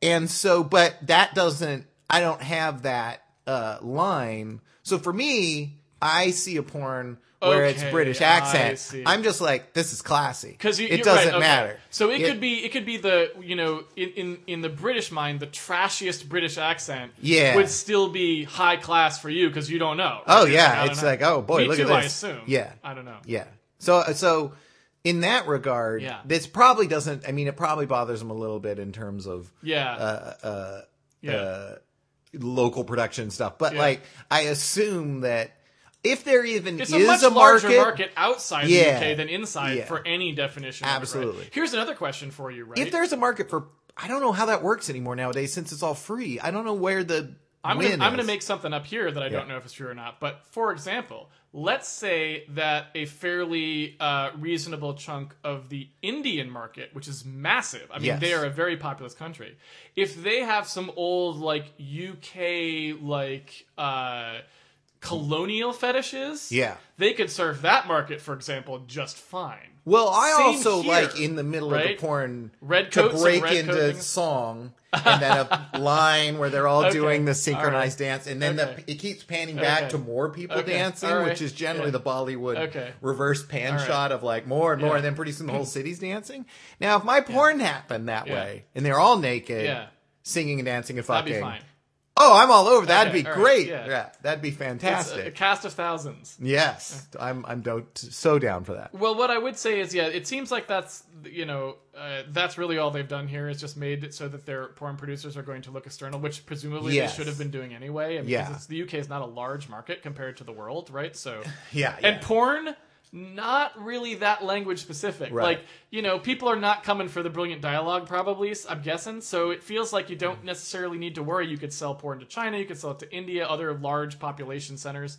and so, but that doesn't. I don't have that uh, line. So for me, I see a porn where it's British accent. I'm just like, this is classy because it doesn't matter. So it Yeah. could be it could be the you know in, in in the British mind the trashiest British accent Yeah. would still be high class for you because you don't know. Oh yeah, it's know. like oh boy, Me look too, at this. I assume. Yeah, I don't know. yeah. So so in that regard, Yeah. this probably doesn't. I mean, it probably bothers them a little bit in terms of Yeah. uh, uh, yeah. uh, local production stuff. But Yeah. like, I assume that if there even It's is a much a larger market, market outside Yeah. the UK than inside Yeah. for any definition. Of it, right? Absolutely. Here's another question for you, right? if there's a market for, I don't know how that works anymore nowadays since it's all free. I don't know where the I'm gonna, I'm going to make something up here that I don't know if it's true or not. But for example, let's say that a fairly uh, reasonable chunk of the Indian market, which is massive, I mean, Yes. they are a very populous country. If they have some old like UK like uh, colonial fetishes, Yeah. they could serve that market, for example, just fine. Well, I Same also here, like in the middle of the porn Red to break red into coating. song and then a line where they're all Okay. doing the synchronized dance, and then Okay. the, it keeps panning back Okay. to more people dancing, right. which is generally Yeah. the Bollywood reverse pan right. shot of like more and more, Yeah. and then pretty soon the whole city's dancing. Now, if my porn happened that Yeah. way and they're all naked, Yeah. singing and dancing and fucking, be fine. Oh, I'm all over. That'd Okay, be all right, great. yeah. Yeah. that'd be fantastic. a cast of thousands. yes, I'm I'm do- so down for that. Well, what I would say is, yeah, it seems like that's you know uh, that's really all they've done here is just made it so that their porn producers are going to look external, which presumably Yes. they should have been doing anyway. I mean, Yeah. it's- the UK is not a large market compared to the world, right? So Yeah, and porn. Not really that language specific. Right. Like, you know, people are not coming for the brilliant dialogue, probably, I'm guessing. So it feels like you don't necessarily need to worry. You could sell porn to China, you could sell it to India, other large population centers.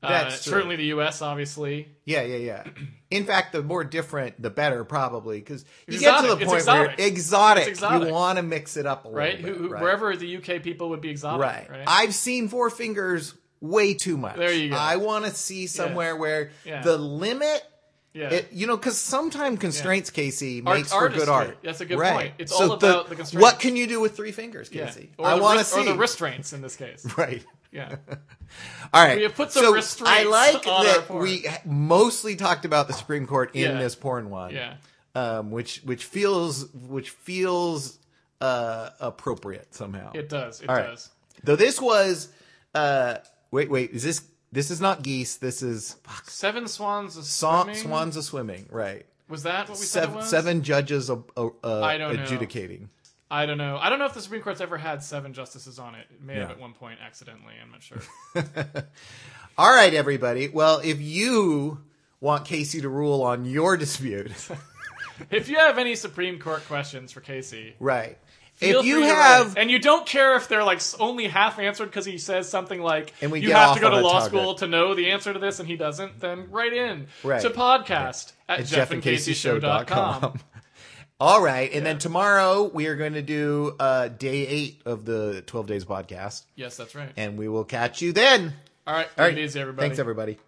That's uh, true. certainly the US, obviously. Yeah, yeah, yeah. In fact, the more different, the better, probably, because you It's get to exotic. the point exotic. where exotic, It's exotic. you want to mix it up a right? little Who, bit, who, right? Wherever the UK people would be exotic, Right. right? I've seen Four Fingers way too much. There you go. I want to see somewhere where Yeah. the limit. yeah. It, you know, because sometimes constraints, Casey, Art- makes for good art. That's a good right. point. It's so all about the constraints. What can you do with three fingers, yeah. Casey? Or I want to see. or the restraints in this case. Right. Yeah. All right. We have put some so restraints I like that we mostly talked about the Supreme Court in Yeah. this porn one. Yeah. Um, which which feels which feels uh, appropriate somehow. It does. It All right. does. Though this was uh, wait wait is this this is not geese this is fuck, Seven swans swan, swimming? swans of swimming right Was that what we said it seven, was? seven judges uh, uh, I don't know. adjudicating. I don't know. I don't know if the Supreme Court's ever had seven justices on it. It may have at one point accidentally. I'm not sure. All right, everybody. Well, if you want Casey to rule on your dispute, if you have any Supreme Court questions for Casey, right? Feel if you have and you don't care if they're like only half answered because he says something like And we you have to go to law tugget. school to know the answer to this and he doesn't then write in Right. to podcast at at jeffandcaseyshow.com All right, and then tomorrow we are going to do uh, day eight of the Twelve Days podcast, yes that's right. And we will catch you then. all right All take right, it easy everybody. Thanks, everybody.